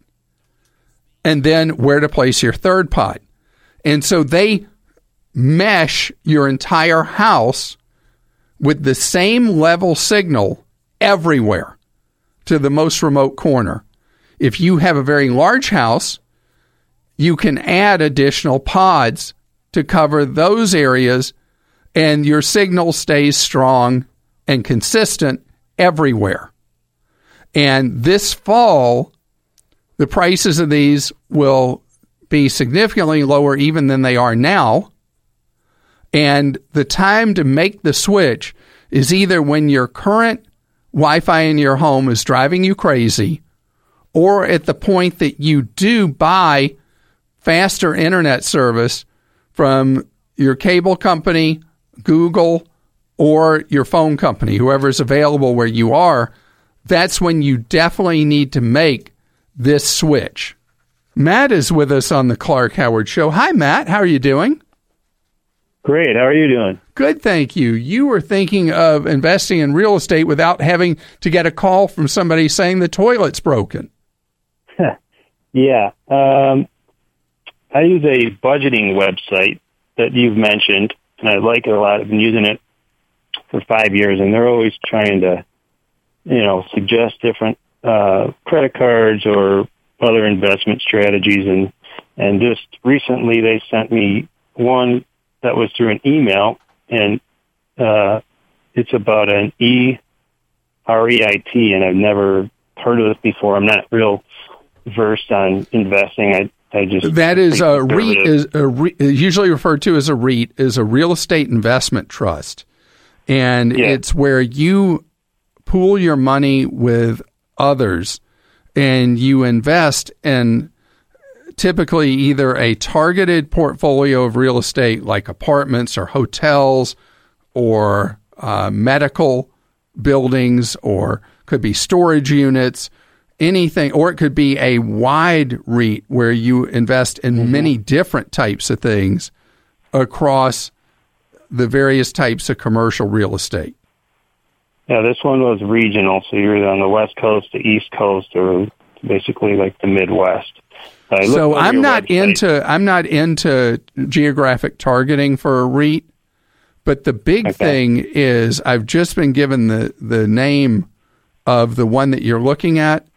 Speaker 2: and then where to place your third pod, and so they mesh your entire house with the same level signal everywhere to the most remote corner. If you have a very large house, you can add additional pods to cover those areas, and your signal stays strong and consistent everywhere. And this fall, the prices of these will be significantly lower even than they are now. And the time to make the switch is either when your current Wi Fi in your home is driving you crazy, or at the point that you do buy faster internet service from your cable company, Google, or your phone company, whoever's available where you are, that's when you definitely need to make this switch. Matt is with us on the Clark Howard Show. Hi, Matt. How are you doing?
Speaker 12: Great. How are you doing?
Speaker 2: Good, thank you. You were thinking of investing in real estate without having to get a call from somebody saying the toilet's broken. [LAUGHS]
Speaker 12: yeah. Um, I use a budgeting website that you've mentioned, and I like it a lot. I've been using it for five years, and they're always trying to, you know, suggest different uh, credit cards or other investment strategies. And and just recently, they sent me one that was through an email, and uh, it's about an E R E I T, and I've never heard of this before. I'm not real versed on investing. I I just
Speaker 2: that is a REIT is a re, usually referred to as a REIT is a real estate investment trust, and yeah. it's where you pool your money with others, and you invest in typically either a targeted portfolio of real estate like apartments or hotels or uh, medical buildings or could be storage units anything, or it could be a wide REIT where you invest in mm-hmm. many different types of things across the various types of commercial real estate.
Speaker 12: Yeah, this one was regional, so you're either on the west coast, the east coast, or basically like the Midwest.
Speaker 2: So I'm not website. into I'm not into geographic targeting for a REIT, but the big okay. thing is I've just been given the the name of the one that you're looking at,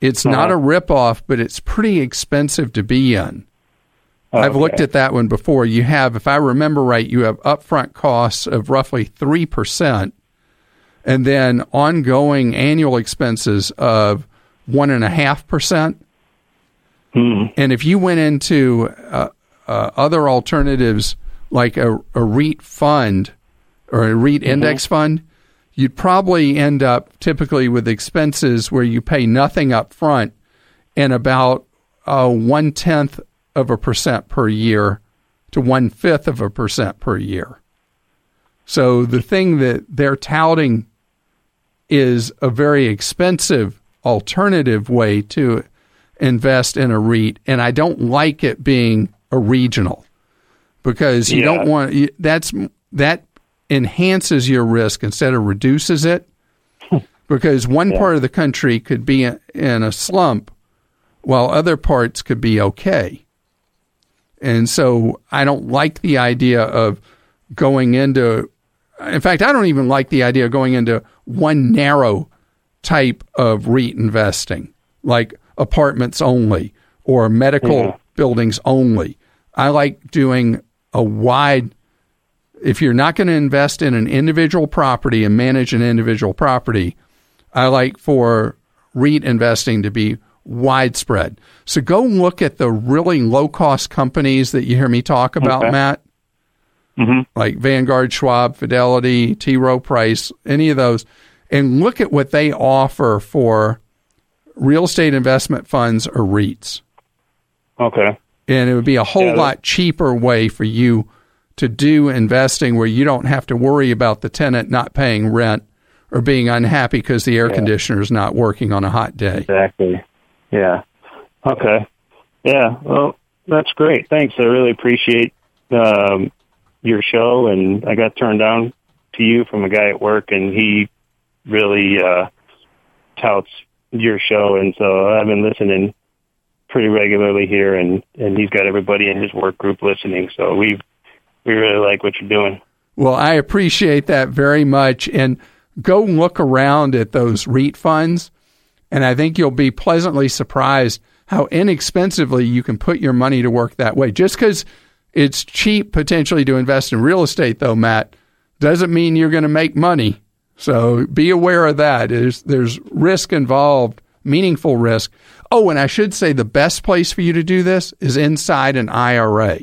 Speaker 2: it's uh-huh. not a ripoff, but it's pretty expensive to be in. Oh, I've looked at that one before. You have, if I remember right, you have upfront costs of roughly 3%, and then ongoing annual expenses of 1.5%. Mm. And if you went into uh, uh, other alternatives like a, a REIT fund or a REIT mm-hmm. index fund, you'd probably end up typically with expenses where you pay nothing up front and about uh, one tenth of a percent per year to one fifth of a percent per year. So the thing that they're touting is a very expensive alternative way to invest in a REIT, and I don't like it being a regional because you
Speaker 12: Yeah.
Speaker 2: don't want that's that enhances your risk instead of reduces it [LAUGHS] because one part of the country could be in a slump while other parts could be okay. And so I don't like the idea of going into in fact I don't even like the idea of going into one narrow type of REIT investing like apartments only or medical
Speaker 12: Yeah.
Speaker 2: buildings only. I like doing a wide if you're not going to invest in an individual property and manage an individual property, I like for REIT investing to be widespread. So go look at the really low cost companies that you hear me talk about,
Speaker 12: Okay.
Speaker 2: Matt,
Speaker 12: hmm
Speaker 2: like Vanguard, Schwab, Fidelity, T. Rowe Price, any of those, and look at what they offer for real estate investment funds or REITs.
Speaker 12: Okay.
Speaker 2: And it would be a whole
Speaker 12: Yeah,
Speaker 2: lot cheaper way for you to do investing where you don't have to worry about the tenant not paying rent or being unhappy because the air
Speaker 12: Yeah.
Speaker 2: conditioner is not working on a hot day.
Speaker 12: Exactly. Yeah. Okay. Yeah. Well, that's great. Thanks. I really appreciate um, your show, and I got turned down to you from a guy at work, and he really uh, touts your show, and so I've been listening pretty regularly here, and and he's got everybody in his work group listening. So we we really like what you're doing.
Speaker 2: Well, I appreciate that very much. And go look around at those REIT funds, and I think you'll be pleasantly surprised how inexpensively you can put your money to work that way. Just because it's cheap potentially to invest in real estate, though, Matt, doesn't mean you're going to make money. So be aware of that. There's, there's risk involved, meaningful risk. Oh, and I should say the best place for you to do this is inside an IRA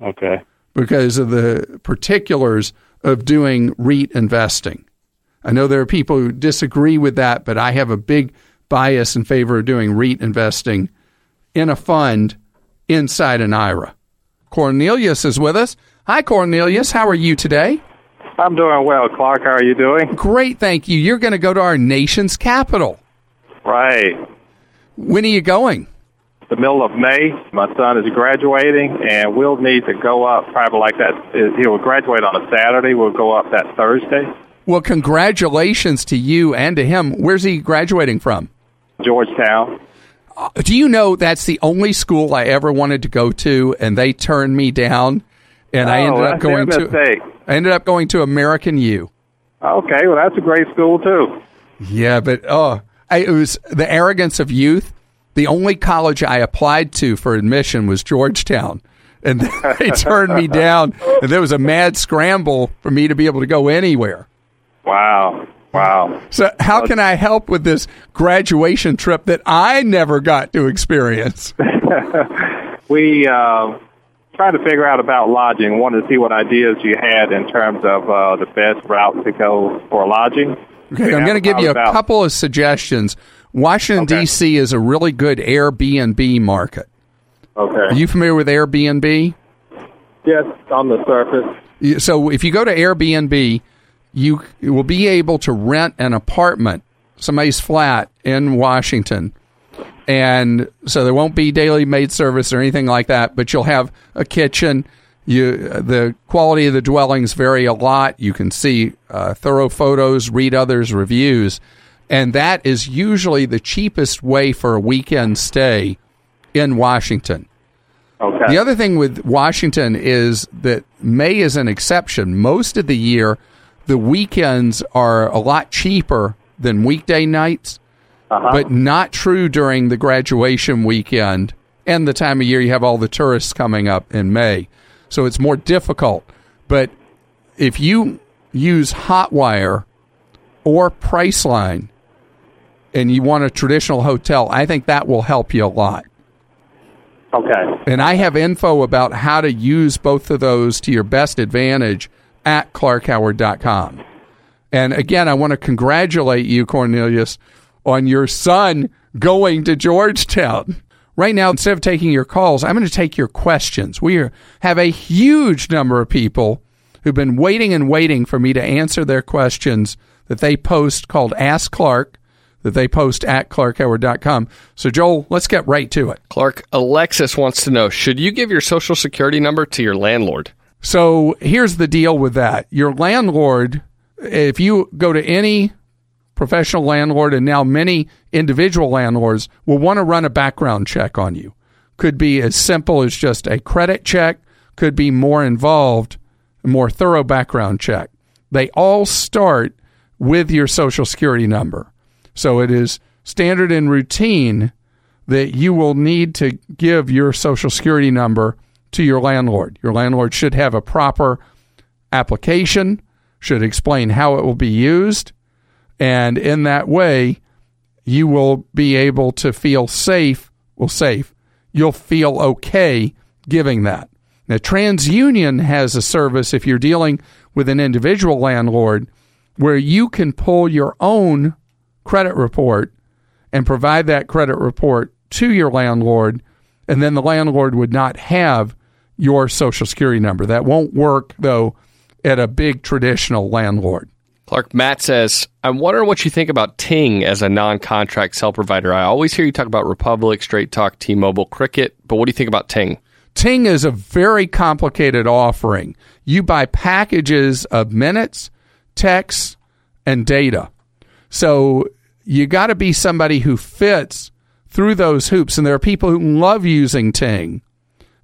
Speaker 12: Okay.
Speaker 2: because of the particulars of doing REIT investing. I know there are people who disagree with that, but I have a big bias in favor of doing REIT investing in a fund inside an IRA. Cornelius is with us. Hi, Cornelius. How are you today?
Speaker 13: I'm doing well, Clark. How are you doing?
Speaker 2: Great, thank you. You're going to go to our nation's capital.
Speaker 13: Right.
Speaker 2: When are you going?
Speaker 13: The middle of May. My son is graduating, and we'll need to go up probably like that. He will graduate on a Saturday. We'll go up that Thursday.
Speaker 2: Well, congratulations to you and to him. Where's he graduating from?
Speaker 13: Georgetown.
Speaker 2: Uh, do you know that's the only school I ever wanted to go to, and they turned me down, and I
Speaker 13: Oh,
Speaker 2: ended up going to
Speaker 13: mistake.
Speaker 2: I ended up going to American U.
Speaker 13: Okay, well, that's a great school, too.
Speaker 2: Yeah, but oh, I, it was the arrogance of youth. The only college I applied to for admission was Georgetown, and [LAUGHS] they turned me down. And there was a mad scramble for me to be able to go anywhere.
Speaker 13: Wow. Wow.
Speaker 2: So, how can I help with this graduation trip that I never got to experience? [LAUGHS]
Speaker 13: we uh, trying to figure out about lodging. Wanted to see what ideas you had in terms of uh, the best route to go for lodging.
Speaker 2: Okay, I'm going to give you a
Speaker 13: about-
Speaker 2: couple of suggestions. Washington D.C. is a really good Airbnb market.
Speaker 13: Okay.
Speaker 2: Are you familiar with Airbnb?
Speaker 13: Yes, on the surface.
Speaker 2: So if you go to Airbnb, you will be able to rent an apartment, somebody's flat in Washington. And so there won't be daily maid service or anything like that, but you'll have a kitchen. You, the quality of the dwellings vary a lot. You can see uh, thorough photos, read others' reviews, and that is usually the cheapest way for a weekend stay in Washington.
Speaker 13: Okay.
Speaker 2: The other thing with Washington is that May is an exception. Most of the year, the weekends are a lot cheaper than weekday nights, Uh-huh. but not true during the graduation weekend and the time of year you have all the tourists coming up in May. So it's more difficult. But if you use Hotwire or Priceline and you want a traditional hotel, I think that will help you a lot.
Speaker 13: Okay.
Speaker 2: And I have info about how to use both of those to your best advantage at clarkhoward.com. And again, I want to congratulate you, Cornelius, on your son going to Georgetown. Right now, instead of taking your calls, I'm going to take your questions. We are, have a huge number of people who've been waiting and waiting for me to answer their questions that they post called Ask Clark that they post at clarkhoward.com. So, Joel, let's get right to it.
Speaker 3: Clark, Alexis wants to know should you give your social security number to your landlord?
Speaker 2: So, here's the deal with that. Your landlord, if you go to any professional landlord and now many individual landlords, will want to run a background check on you. Could be as simple as just a credit check, could be more involved, a more thorough background check. They all start with your social security number. So it is standard and routine that you will need to give your social security number to your landlord. Your landlord should have a proper application, should explain how it will be used, and in that way, you will be able to feel safe. Well, safe. You'll feel okay giving that. Now, TransUnion has a service if you're dealing with an individual landlord where you can pull your own credit report and provide that credit report to your landlord, and then the landlord would not have your social security number. That won't work, though, at a big traditional landlord.
Speaker 3: Clark Matt says, I'm wondering what you think about Ting as a non contract cell provider. I always hear you talk about Republic, Straight Talk, T Mobile, Cricket, but what do you think about Ting?
Speaker 2: Ting is a very complicated offering. You buy packages of minutes, texts, and data. So you got to be somebody who fits through those hoops. And there are people who love using Ting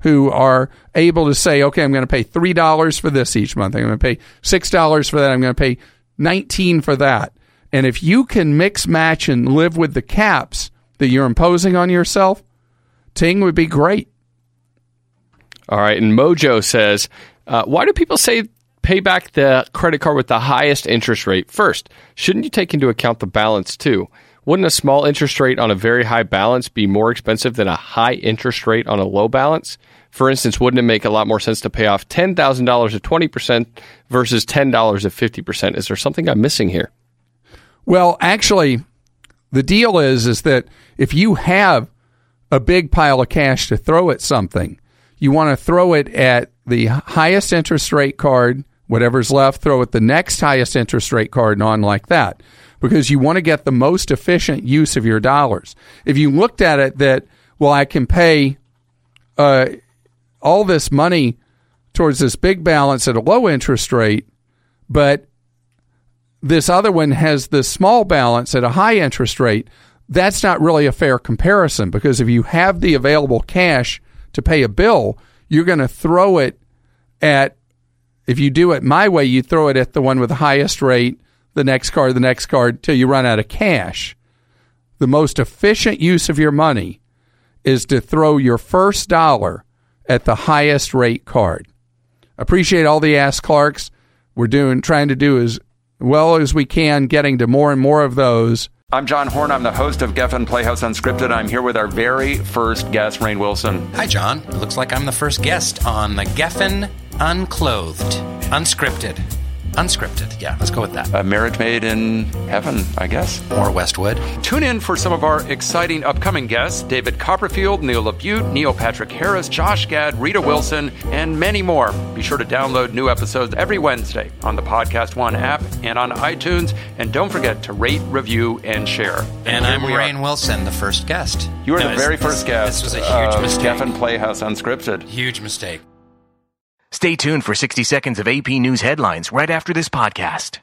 Speaker 2: who are able to say, okay, I'm going to pay $3 for this each month. I'm going to pay $6 for that. I'm going to pay 19 for that. And if you can mix, match, and live with the caps that you're imposing on yourself, Ting would be great.
Speaker 3: All right. And Mojo says, uh, why do people say pay back the credit card with the highest interest rate first. Shouldn't you take into account the balance too? Wouldn't a small interest rate on a very high balance be more expensive than a high interest rate on a low balance? For instance, wouldn't it make a lot more sense to pay off $10,000 at 20% versus $10 at 50%? Is there something I'm missing here?
Speaker 2: Well, actually, the deal is is that if you have a big pile of cash to throw at something, you want to throw it at the highest interest rate card Whatever's left, throw it the next highest interest rate card and on like that because you want to get the most efficient use of your dollars. If you looked at it that, well, I can pay uh, all this money towards this big balance at a low interest rate, but this other one has the small balance at a high interest rate, that's not really a fair comparison because if you have the available cash to pay a bill, you're going to throw it at if you do it my way, you throw it at the one with the highest rate, the next card, the next card, till you run out of cash. The most efficient use of your money is to throw your first dollar at the highest rate card. Appreciate all the Ask Clarks. We're doing trying to do as well as we can, getting to more and more of those.
Speaker 14: I'm John Horn. I'm the host of Geffen Playhouse Unscripted. I'm here with our very first guest, Rainn Wilson.
Speaker 15: Hi, John. It looks like I'm the first guest on the Geffen Unclothed, Unscripted. Unscripted, yeah, let's go with that.
Speaker 14: A marriage made in heaven, I guess.
Speaker 15: Or Westwood.
Speaker 14: Tune in for some of our exciting upcoming guests David Copperfield, Neil LaBute, Neil Patrick Harris, Josh Gad, Rita Wilson, and many more. Be sure to download new episodes every Wednesday on the Podcast One app and on iTunes. And don't forget to rate, review, and share.
Speaker 15: And, and I'm Rainn Wilson, the first guest.
Speaker 14: You were no, the very first guest.
Speaker 15: This was a huge uh, mistake.
Speaker 14: Geffen Playhouse Unscripted.
Speaker 15: Huge mistake.
Speaker 1: Stay tuned for 60 seconds of AP News headlines right after this podcast.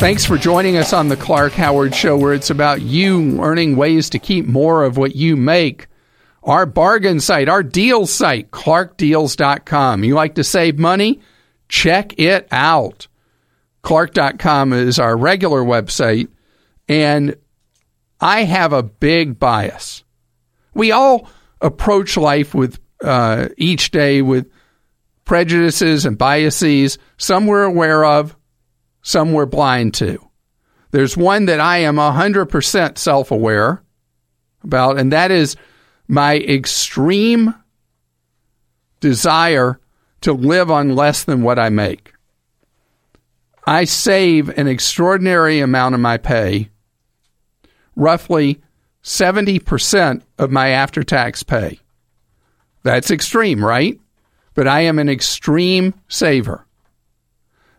Speaker 2: Thanks for joining us on the Clark Howard Show, where it's about you earning ways to keep more of what you make. Our bargain site, our deal site, clarkdeals.com. You like to save money? Check it out. Clark.com is our regular website, and I have a big bias we all approach life with uh, each day with prejudices and biases. Some we're aware of, some we're blind to. There's one that I am 100% self aware about, and that is my extreme desire to live on less than what I make. I save an extraordinary amount of my pay, roughly 70% of my after tax pay. That's extreme, right? But I am an extreme saver.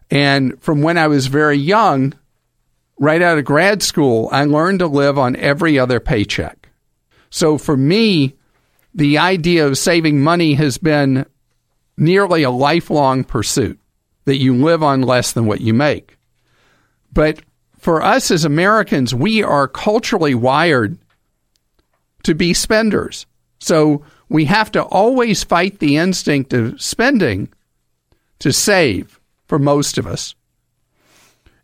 Speaker 2: And from when I was very young, right out of grad school, I learned to live on every other paycheck. So for me, the idea of saving money has been nearly a lifelong pursuit that you live on less than what you make. But for us as Americans, we are culturally wired to be spenders. So we have to always fight the instinct of spending to save for most of us.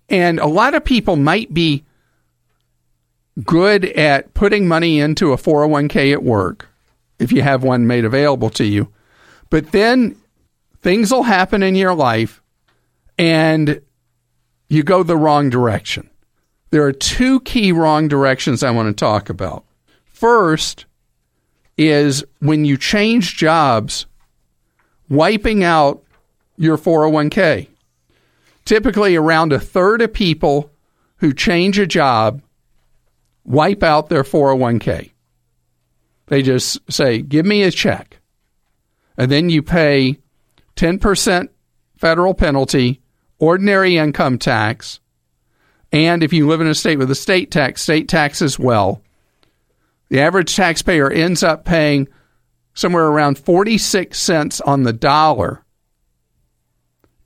Speaker 2: And a lot of people might be good at putting money into a 401k at work if you have one made available to you. But then things will happen in your life and you go the wrong direction. There are two key wrong directions I want to talk about. First is when you change jobs, wiping out your 401k. Typically, around a third of people who change a job wipe out their 401k. They just say, Give me a check. And then you pay 10% federal penalty, ordinary income tax, and if you live in a state with a state tax, state tax as well. The average taxpayer ends up paying somewhere around 46 cents on the dollar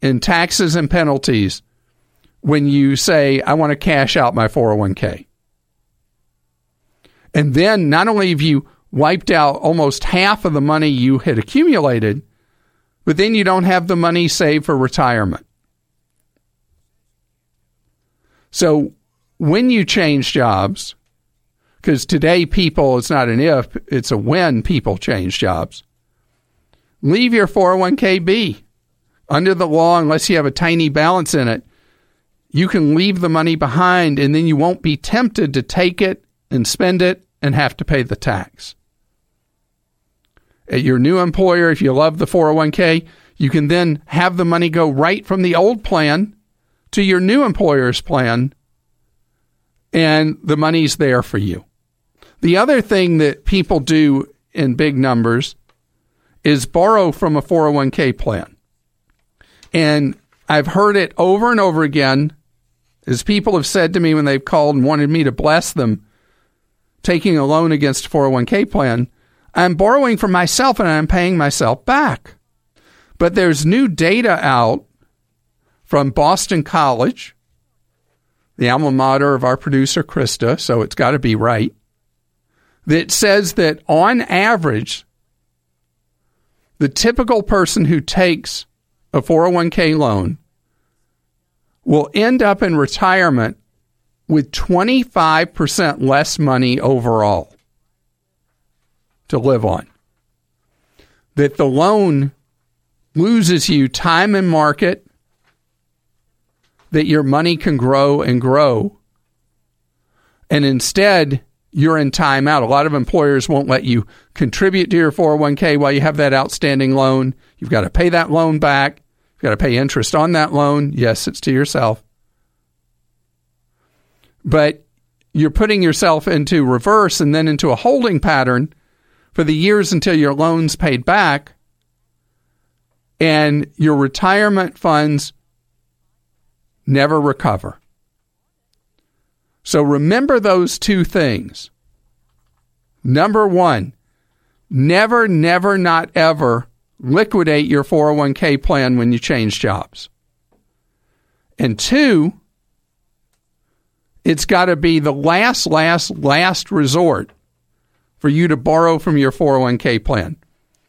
Speaker 2: in taxes and penalties when you say, I want to cash out my 401k. And then not only have you wiped out almost half of the money you had accumulated, but then you don't have the money saved for retirement. So when you change jobs, because today people, it's not an if, it's a when people change jobs, leave your 401k be. Under the law, unless you have a tiny balance in it, you can leave the money behind and then you won't be tempted to take it and spend it and have to pay the tax. At your new employer, if you love the 401k, you can then have the money go right from the old plan to your new employer's plan, and the money's there for you. The other thing that people do in big numbers is borrow from a 401k plan. And I've heard it over and over again as people have said to me when they've called and wanted me to bless them taking a loan against a 401k plan. I'm borrowing from myself and I'm paying myself back. But there's new data out from Boston College, the alma mater of our producer, Krista, so it's got to be right, that says that on average, the typical person who takes a 401k loan will end up in retirement with 25% less money overall to live on. That the loan loses you time and market, that your money can grow and grow. And instead, you're in timeout. A lot of employers won't let you contribute to your 401k while you have that outstanding loan. You've got to pay that loan back. You've got to pay interest on that loan. Yes, it's to yourself. But you're putting yourself into reverse and then into a holding pattern for the years until your loan's paid back and your retirement funds never recover. So remember those two things. Number one, never, never, not ever liquidate your 401k plan when you change jobs. And two, it's got to be the last, last, last resort for you to borrow from your 401k plan.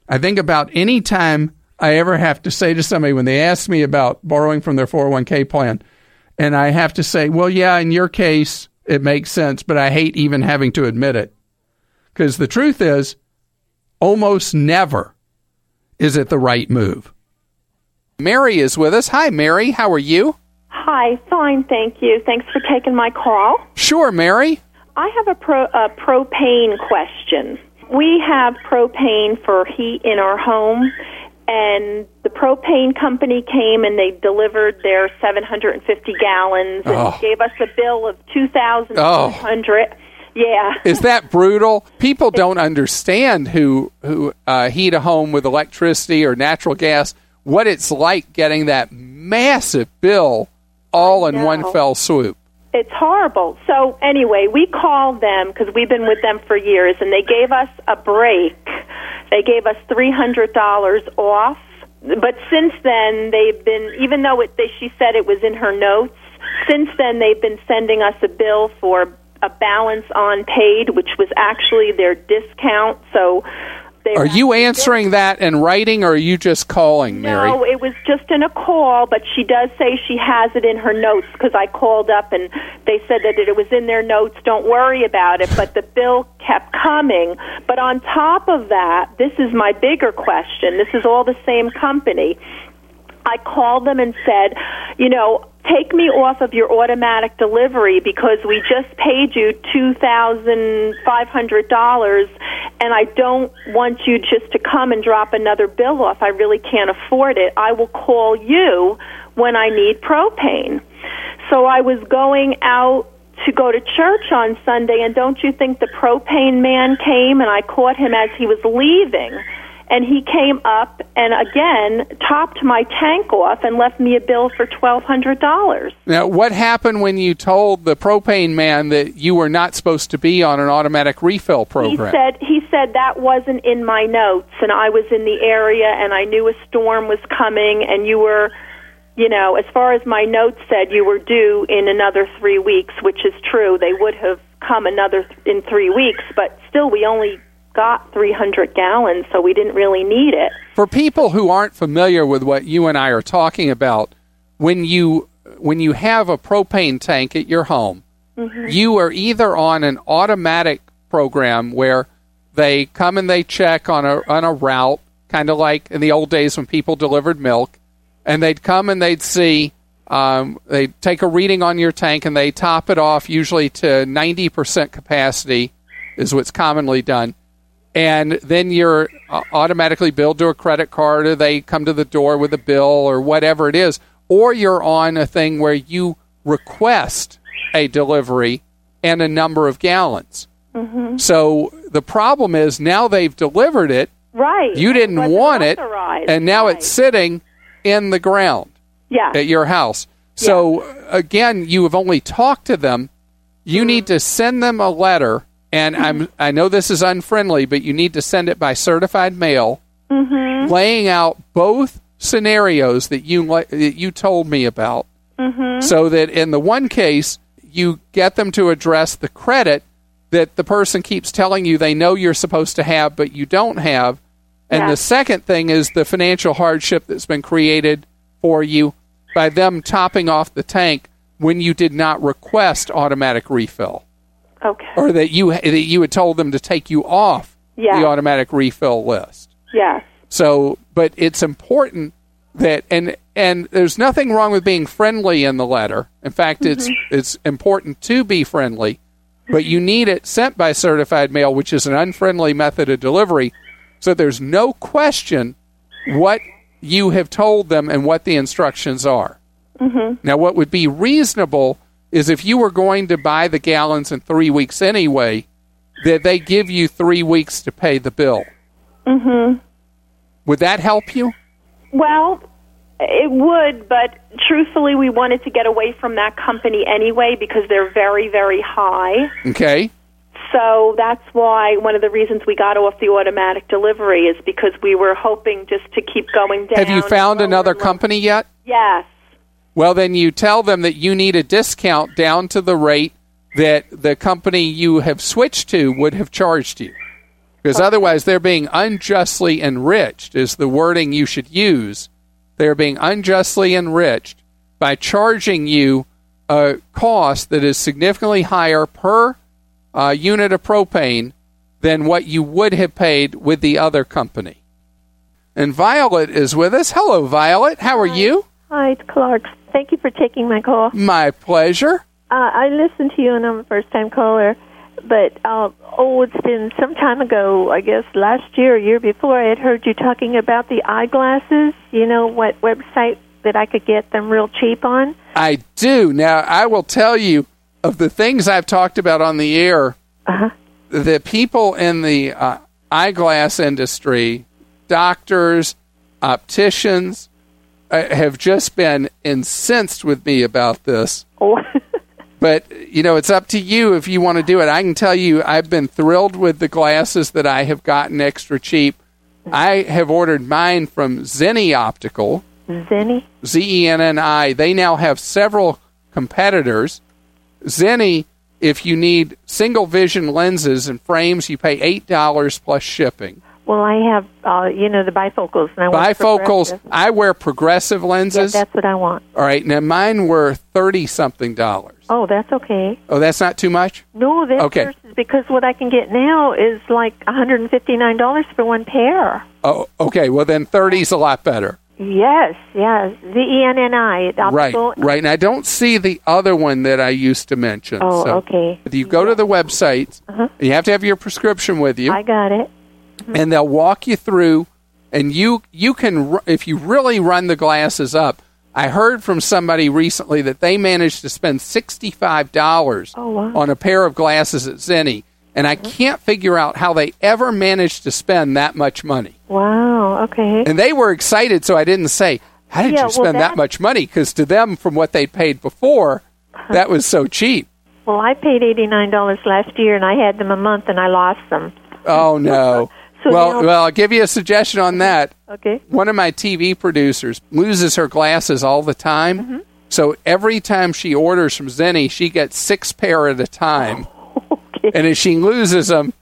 Speaker 2: I think about any time I ever have to say to somebody when they ask me about borrowing from their 401k plan, and I have to say, well, yeah, in your case, it makes sense, but I hate even having to admit it. Because the truth is, almost never is it the right move. Mary is with us. Hi, Mary. How are you?
Speaker 16: Hi, fine, thank you. Thanks for taking my call.
Speaker 2: Sure, Mary.
Speaker 16: I have a, pro, a propane question. We have propane for heat in our home, and the propane company came and they delivered their 750 gallons and
Speaker 2: Oh.
Speaker 16: gave us a bill of 2,200. Yeah.
Speaker 2: Is that brutal? People don't understand who who uh, heat a home with electricity or natural gas. What it's like getting that massive bill all in one fell swoop.
Speaker 16: It's horrible. So anyway, we called them because we've been with them for years, and they gave us a break. They gave us three hundred dollars off. But since then, they've been even though it, they, she said it was in her notes. Since then, they've been sending us a bill for a balance on paid, which was actually their discount. So. They
Speaker 2: Are you answering that in writing, or are you just calling, Mary?
Speaker 16: No, it was just in a call, but she does say she has it in her notes because I called up and they said that it was in their notes. Don't worry about it. But the bill kept coming. But on top of that, this is my bigger question. This is all the same company. I called them and said, you know, take me off of your automatic delivery because we just paid you two thousand five hundred dollars and I don't want you just to come and drop another bill off. I really can't afford it. I will call you when I need propane. So I was going out to go to church on Sunday and don't you think the propane man came and I caught him as he was leaving and he came up and again topped my tank off and left me a bill for twelve hundred dollars.
Speaker 2: Now, what happened when you told the propane man that you were not supposed to be on an automatic refill program?
Speaker 16: He said he said that wasn't in my notes and I was in the area and I knew a storm was coming and you were you know, as far as my notes said you were due in another 3 weeks, which is true. They would have come another th- in 3 weeks, but still we only got 300 gallons, so we didn't really need it.
Speaker 2: For people who aren't familiar with what you and I are talking about, when you when you have a propane tank at your home,
Speaker 16: Mhm.
Speaker 2: you are either on an automatic program where they come and they check on a on a route, kind of like in the old days when people delivered milk, and they'd come and they'd see um, they take a reading on your tank and they top it off usually to ninety percent capacity is what's commonly done, and then you're uh, automatically billed to a credit card, or they come to the door with a bill or whatever it is, or you're on a thing where you request a delivery and a number of gallons.
Speaker 16: Mhm.
Speaker 2: So the problem is now they've delivered it.
Speaker 16: Right.
Speaker 2: You didn't
Speaker 16: It
Speaker 2: want it, and now it's sitting in the ground
Speaker 16: Yeah.
Speaker 2: at your house. So again, you have only talked to them. You need to send them a letter, and I'm [LAUGHS] I know this is unfriendly, but you need to send it by certified mail,
Speaker 16: Mhm.
Speaker 2: laying out both scenarios that you that you told me about,
Speaker 16: Mhm.
Speaker 2: so that in the one case you get them to address the credit that the person keeps telling you they know you're supposed to have, but you don't have. And
Speaker 16: Yeah.
Speaker 2: the second thing is the financial hardship that's been created for you by them topping off the tank when you did not request automatic refill,
Speaker 16: Okay.
Speaker 2: or that you that you had told them to take you off
Speaker 16: Yeah.
Speaker 2: the automatic refill list.
Speaker 16: Yes.
Speaker 2: So, but it's important that and and there's nothing wrong with being friendly in the letter. In fact, it's it's important to be friendly, but you need it sent by certified mail, which is an unfriendly method of delivery. So there's no question what you have told them and what the instructions are.
Speaker 16: Mhm.
Speaker 2: Now, what would be reasonable is if you were going to buy the gallons in three weeks anyway, that they give you three weeks to pay the bill.
Speaker 16: Mhm.
Speaker 2: Would that help you?
Speaker 16: Well, it would, but truthfully, we wanted to get away from that company anyway because they're very, very high.
Speaker 2: Okay.
Speaker 16: So that's why one of the reasons we got off the automatic delivery is because we were hoping just to keep going down.
Speaker 2: Have you found another company yet?
Speaker 16: Yes.
Speaker 2: Well, then you tell them that you need a discount down to the rate that the company you have switched to would have charged you. Because otherwise, they're being unjustly enriched, is the wording you should use. They're being unjustly enriched by charging you a cost that is significantly higher per uh, unit of propane than what you would have paid with the other company. And Violet is with us. Hello, Violet. How are you?
Speaker 17: Hi, it's Clark. Thank you for taking my call.
Speaker 2: My pleasure.
Speaker 17: Uh, I listened to you, and I'm a first-time caller. But uh, oh, it's been some time ago. I guess last year, or year before, I had heard you talking about the eyeglasses. You know what website that I could get them real cheap on?
Speaker 2: I do. Now, I will tell you of the things I've talked about on the air,
Speaker 17: uh-huh.
Speaker 2: the people in the uh, eyeglass industry, doctors, opticians, have just been incensed with me about this.
Speaker 17: Oh. [LAUGHS]
Speaker 2: but, you know, it's up to you if you want to do it. I can tell you, I've been thrilled with the glasses that I have gotten extra cheap. I have ordered mine from Zenni Optical.
Speaker 17: Zenni?
Speaker 2: Z E N N I. They now have several competitors. Zenni, if you need single vision lenses and frames, you pay $8 plus shipping.
Speaker 17: Well, I have, uh, you know, the bifocals. And I want
Speaker 2: Bifocals. I wear progressive
Speaker 17: Yeah,
Speaker 2: lenses.
Speaker 17: that's what I want.
Speaker 2: All right, now mine were 30 something dollars.
Speaker 17: Oh, that's okay.
Speaker 2: Oh, that's not too much?
Speaker 17: No, that's
Speaker 2: Okay.
Speaker 17: because what I can get now is like $159 for one pair.
Speaker 2: Oh, okay. Well, then 30's a lot better.
Speaker 17: Yes, yes. The E N N I.
Speaker 2: Right, right. And I don't see the other one that I used to mention.
Speaker 17: Oh,
Speaker 2: so
Speaker 17: okay.
Speaker 2: You go to the website,
Speaker 17: Uh-huh.
Speaker 2: you have to have your prescription with you.
Speaker 17: I got it.
Speaker 2: And they'll walk you through and you you can if you really run the glasses up i heard from somebody recently that they managed to spend $65
Speaker 17: Oh, wow.
Speaker 2: on a pair of glasses at Zenni, and i can't figure out how they ever managed to spend that much money
Speaker 17: Wow, okay.
Speaker 2: and they were excited so i didn't say how did
Speaker 17: Yeah,
Speaker 2: you
Speaker 17: well,
Speaker 2: spend that,
Speaker 17: that- Uh-huh.
Speaker 2: much money because to them from what they'd paid before that was so cheap
Speaker 17: Well, I paid $89 last year and I had them a month and I lost them.
Speaker 2: oh no [LAUGHS]
Speaker 17: So
Speaker 2: well
Speaker 17: now-
Speaker 2: well i'll give you a suggestion on that
Speaker 17: Okay.
Speaker 2: one of my TV producers loses her glasses all the time.
Speaker 17: Mm-hmm.
Speaker 2: So every time she orders from Zenni, she gets six pair at a time. [LAUGHS] okay. And if she loses them,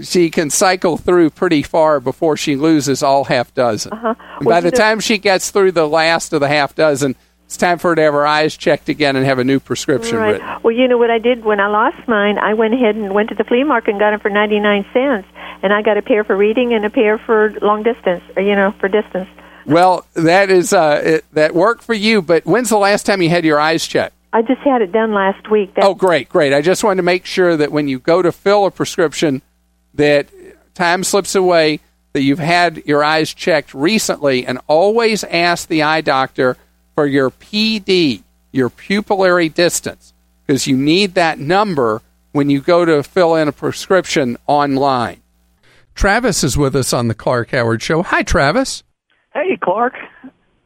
Speaker 2: she can cycle through pretty far before she loses all half dozen.
Speaker 17: Uh-huh. Well,
Speaker 2: by the
Speaker 17: know-
Speaker 2: time she gets through the last of the half dozen, it's time for her to have her eyes checked again and have a new prescription
Speaker 17: Right.
Speaker 2: written.
Speaker 17: Well, you know what I did when I lost mine? I went ahead and went to the flea market and got them for 99 cents. And I got a pair for reading and a pair for long distance, or, you know, for distance.
Speaker 2: Well, that is uh, it, that worked for you. But when's the last time you had your eyes checked?
Speaker 17: I just had it done last week. That,
Speaker 2: Oh, great, great. I just wanted to make sure that when you go to fill a prescription, that time slips away, that you've had your eyes checked recently, and always ask the eye doctor for your PD, your pupillary distance, because you need that number when you go to fill in a prescription online. Travis is with us on the Clark Howard Show. Hi, Travis.
Speaker 18: Hey, Clark.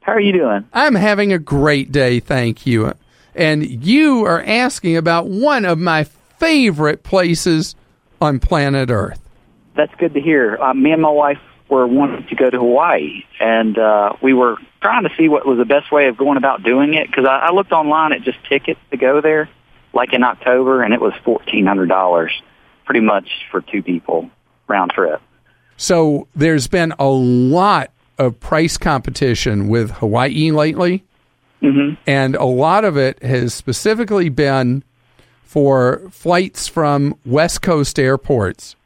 Speaker 18: How are you doing?
Speaker 2: I'm having a great day, thank you. And you are asking about one of my favorite places on planet Earth.
Speaker 18: That's good to hear. Uh, me and my wife were wanting to go to Hawaii, and uh, we were trying to see what was the best way of going about doing it because I, I looked online at just tickets to go there, like in October, and it was fourteen hundred dollars, pretty much for two people round trip.
Speaker 2: So there's been a lot of price competition with Hawaii lately.
Speaker 18: Mm-hmm.
Speaker 2: And a lot of it has specifically been for flights from West Coast airports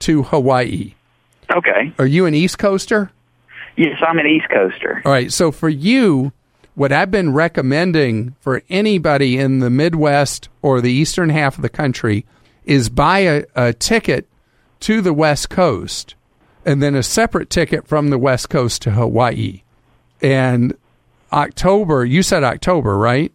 Speaker 2: to Hawaii.
Speaker 18: Okay.
Speaker 2: Are you an East Coaster?
Speaker 18: Yes, I'm an East Coaster.
Speaker 2: All right. So for you, what I've been recommending for anybody in the Midwest or the eastern half of the country is buy a, a ticket to the West Coast and then a separate ticket from the West Coast to Hawaii. And October, you said October, right?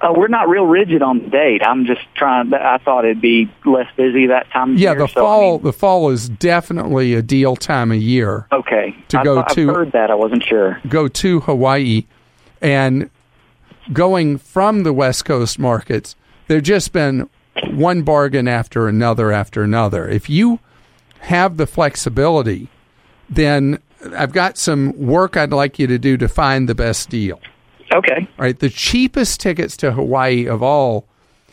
Speaker 18: Uh, we're not real rigid on the date. I'm just trying. I thought it'd be less busy that time. Of
Speaker 2: Yeah,
Speaker 18: year,
Speaker 2: the
Speaker 18: so, I
Speaker 2: fall
Speaker 18: mean,
Speaker 2: the fall is definitely a deal time of year.
Speaker 18: okay.
Speaker 2: to
Speaker 18: I
Speaker 2: go to-
Speaker 18: I've heard that. I wasn't sure.
Speaker 2: go to Hawaii and going from the West Coast markets, there's just been one bargain after another after another. If you have the flexibility, then I've got some work I'd like you to do to find the best deal.
Speaker 18: Okay.
Speaker 2: All right, the cheapest tickets to Hawaii of all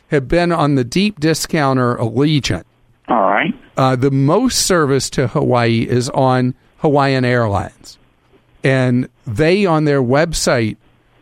Speaker 2: have been on the deep discounter Allegiant.
Speaker 18: All right.
Speaker 2: Uh, the most service to Hawaii is on Hawaiian Airlines. And they, on their website,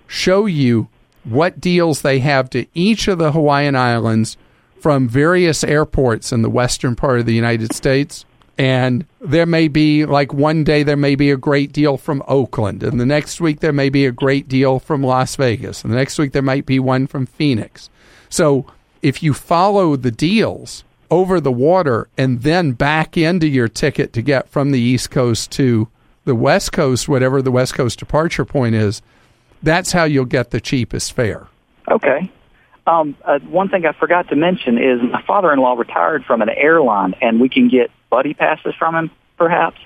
Speaker 2: show you what deals they have to each of the Hawaiian Islands from various airports in the western part of the United States. And there may be, like one day, there may be a great deal from Oakland. And the next week, there may be a great deal from Las Vegas. And the next week, there might be one from Phoenix. So if you follow the deals over the water and then back into your ticket to get from the East Coast to the West Coast, whatever the West Coast departure point is, that's how you'll get the cheapest fare.
Speaker 18: Okay. Um, uh, one thing I forgot to mention is my father-in-law retired from an airline, and we can get buddy passes from him, perhaps.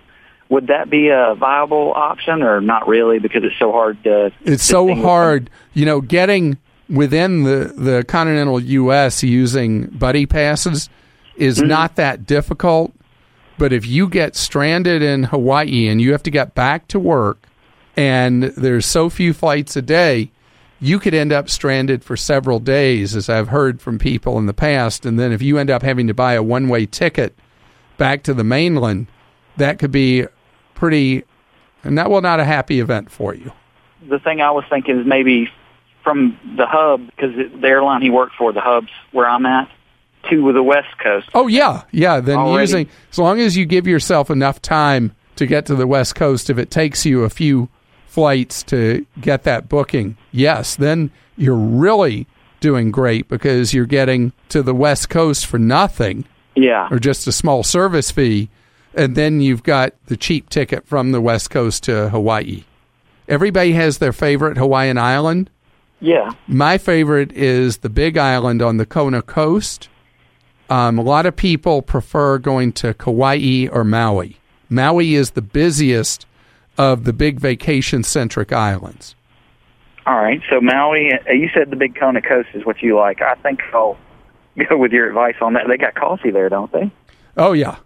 Speaker 18: Would that be a viable option, or not really, because it's so hard to?
Speaker 2: It's so hard, you know, getting within the the continental U.S. using buddy passes is
Speaker 18: Mm-hmm.
Speaker 2: not that difficult. But if you get stranded in Hawaii and you have to get back to work, and there's so few flights a day, you could end up stranded for several days, as I've heard from people in the past. And then if you end up having to buy a one way ticket back to the mainland, that could be pretty, and that will not a happy event for you.
Speaker 18: The thing I was thinking is maybe from the hub, because the airline he worked for, the hub's where I'm at, to the West Coast.
Speaker 2: Oh yeah, yeah. Then
Speaker 18: Already.
Speaker 2: using as long as you give yourself enough time to get to the West Coast, if it takes you a few flights to get that booking, yes, then you're really doing great because you're getting to the West Coast for nothing
Speaker 18: Yeah.
Speaker 2: or just a small service fee, and then you've got the cheap ticket from the West Coast to Hawaii. Everybody has their favorite Hawaiian island.
Speaker 18: Yeah.
Speaker 2: My favorite is the Big Island on the Kona coast. Um, a lot of people prefer going to Kauai or Maui. Maui is the busiest of the big vacation centric islands.
Speaker 18: All right. So Maui, uh, you said the Big Kona Coast is what you like. I think I'll [LAUGHS] go with your advice on that. They got coffee there, don't they?
Speaker 2: Oh yeah,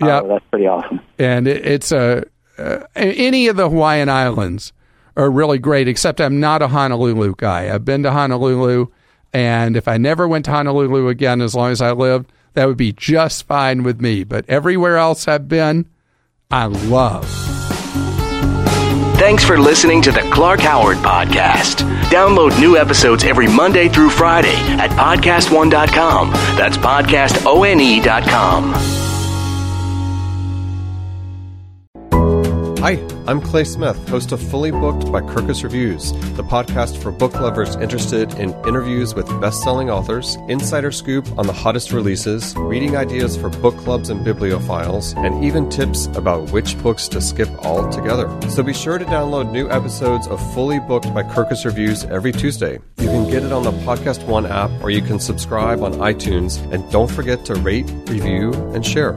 Speaker 2: yeah,
Speaker 18: Oh, that's pretty awesome.
Speaker 2: and it, it's a uh, any of the Hawaiian islands are really great. Except I'm not a Honolulu guy. I've been to Honolulu, and if I never went to Honolulu again, as long as I lived, that would be just fine with me. But everywhere else I've been, I love.
Speaker 1: Thanks for listening to the Clark Howard Podcast. Download new episodes every Monday through Friday at podcastone.com. That's podcastone.com.
Speaker 19: Hi, I'm Clay Smith, host of Fully Booked by Kirkus Reviews, the podcast for book lovers interested in interviews with best selling authors, insider scoop on the hottest releases, reading ideas for book clubs and bibliophiles, and even tips about which books to skip altogether. So be sure to download new episodes of Fully Booked by Kirkus Reviews every Tuesday. You can get it on the Podcast One app or you can subscribe on iTunes, and don't forget to rate, review, and share.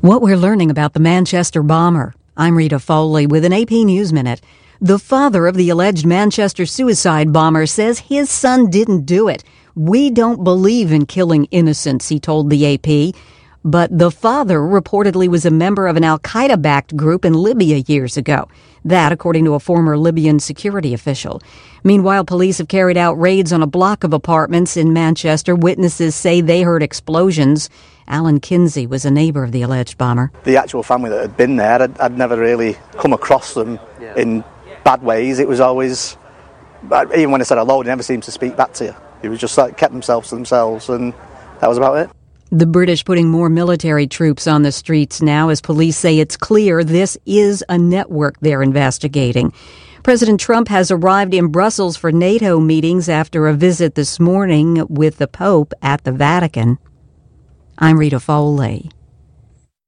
Speaker 20: What we're learning about the Manchester bomber. I'm Rita Foley with an AP News Minute. The father of the alleged Manchester suicide bomber says his son didn't do it. We don't believe in killing innocents, he told the AP. But the father reportedly was a member of an Al Qaeda backed group in Libya years ago. That, according to a former Libyan security official. Meanwhile, police have carried out raids on a block of apartments in Manchester. Witnesses say they heard explosions. Alan Kinsey was a neighbor of the alleged bomber.
Speaker 21: the actual family that had been there, I'd, I'd never really come across them in bad ways. It was always, but even when I said hello, they never seemed to speak back to you. It was just like kept themselves to themselves, and that was about it.
Speaker 20: The British putting more military troops on the streets now as police say it's clear this is a network they're investigating. President Trump has arrived in Brussels for NATO meetings after a visit this morning with the Pope at the Vatican. I'm Rita Foley.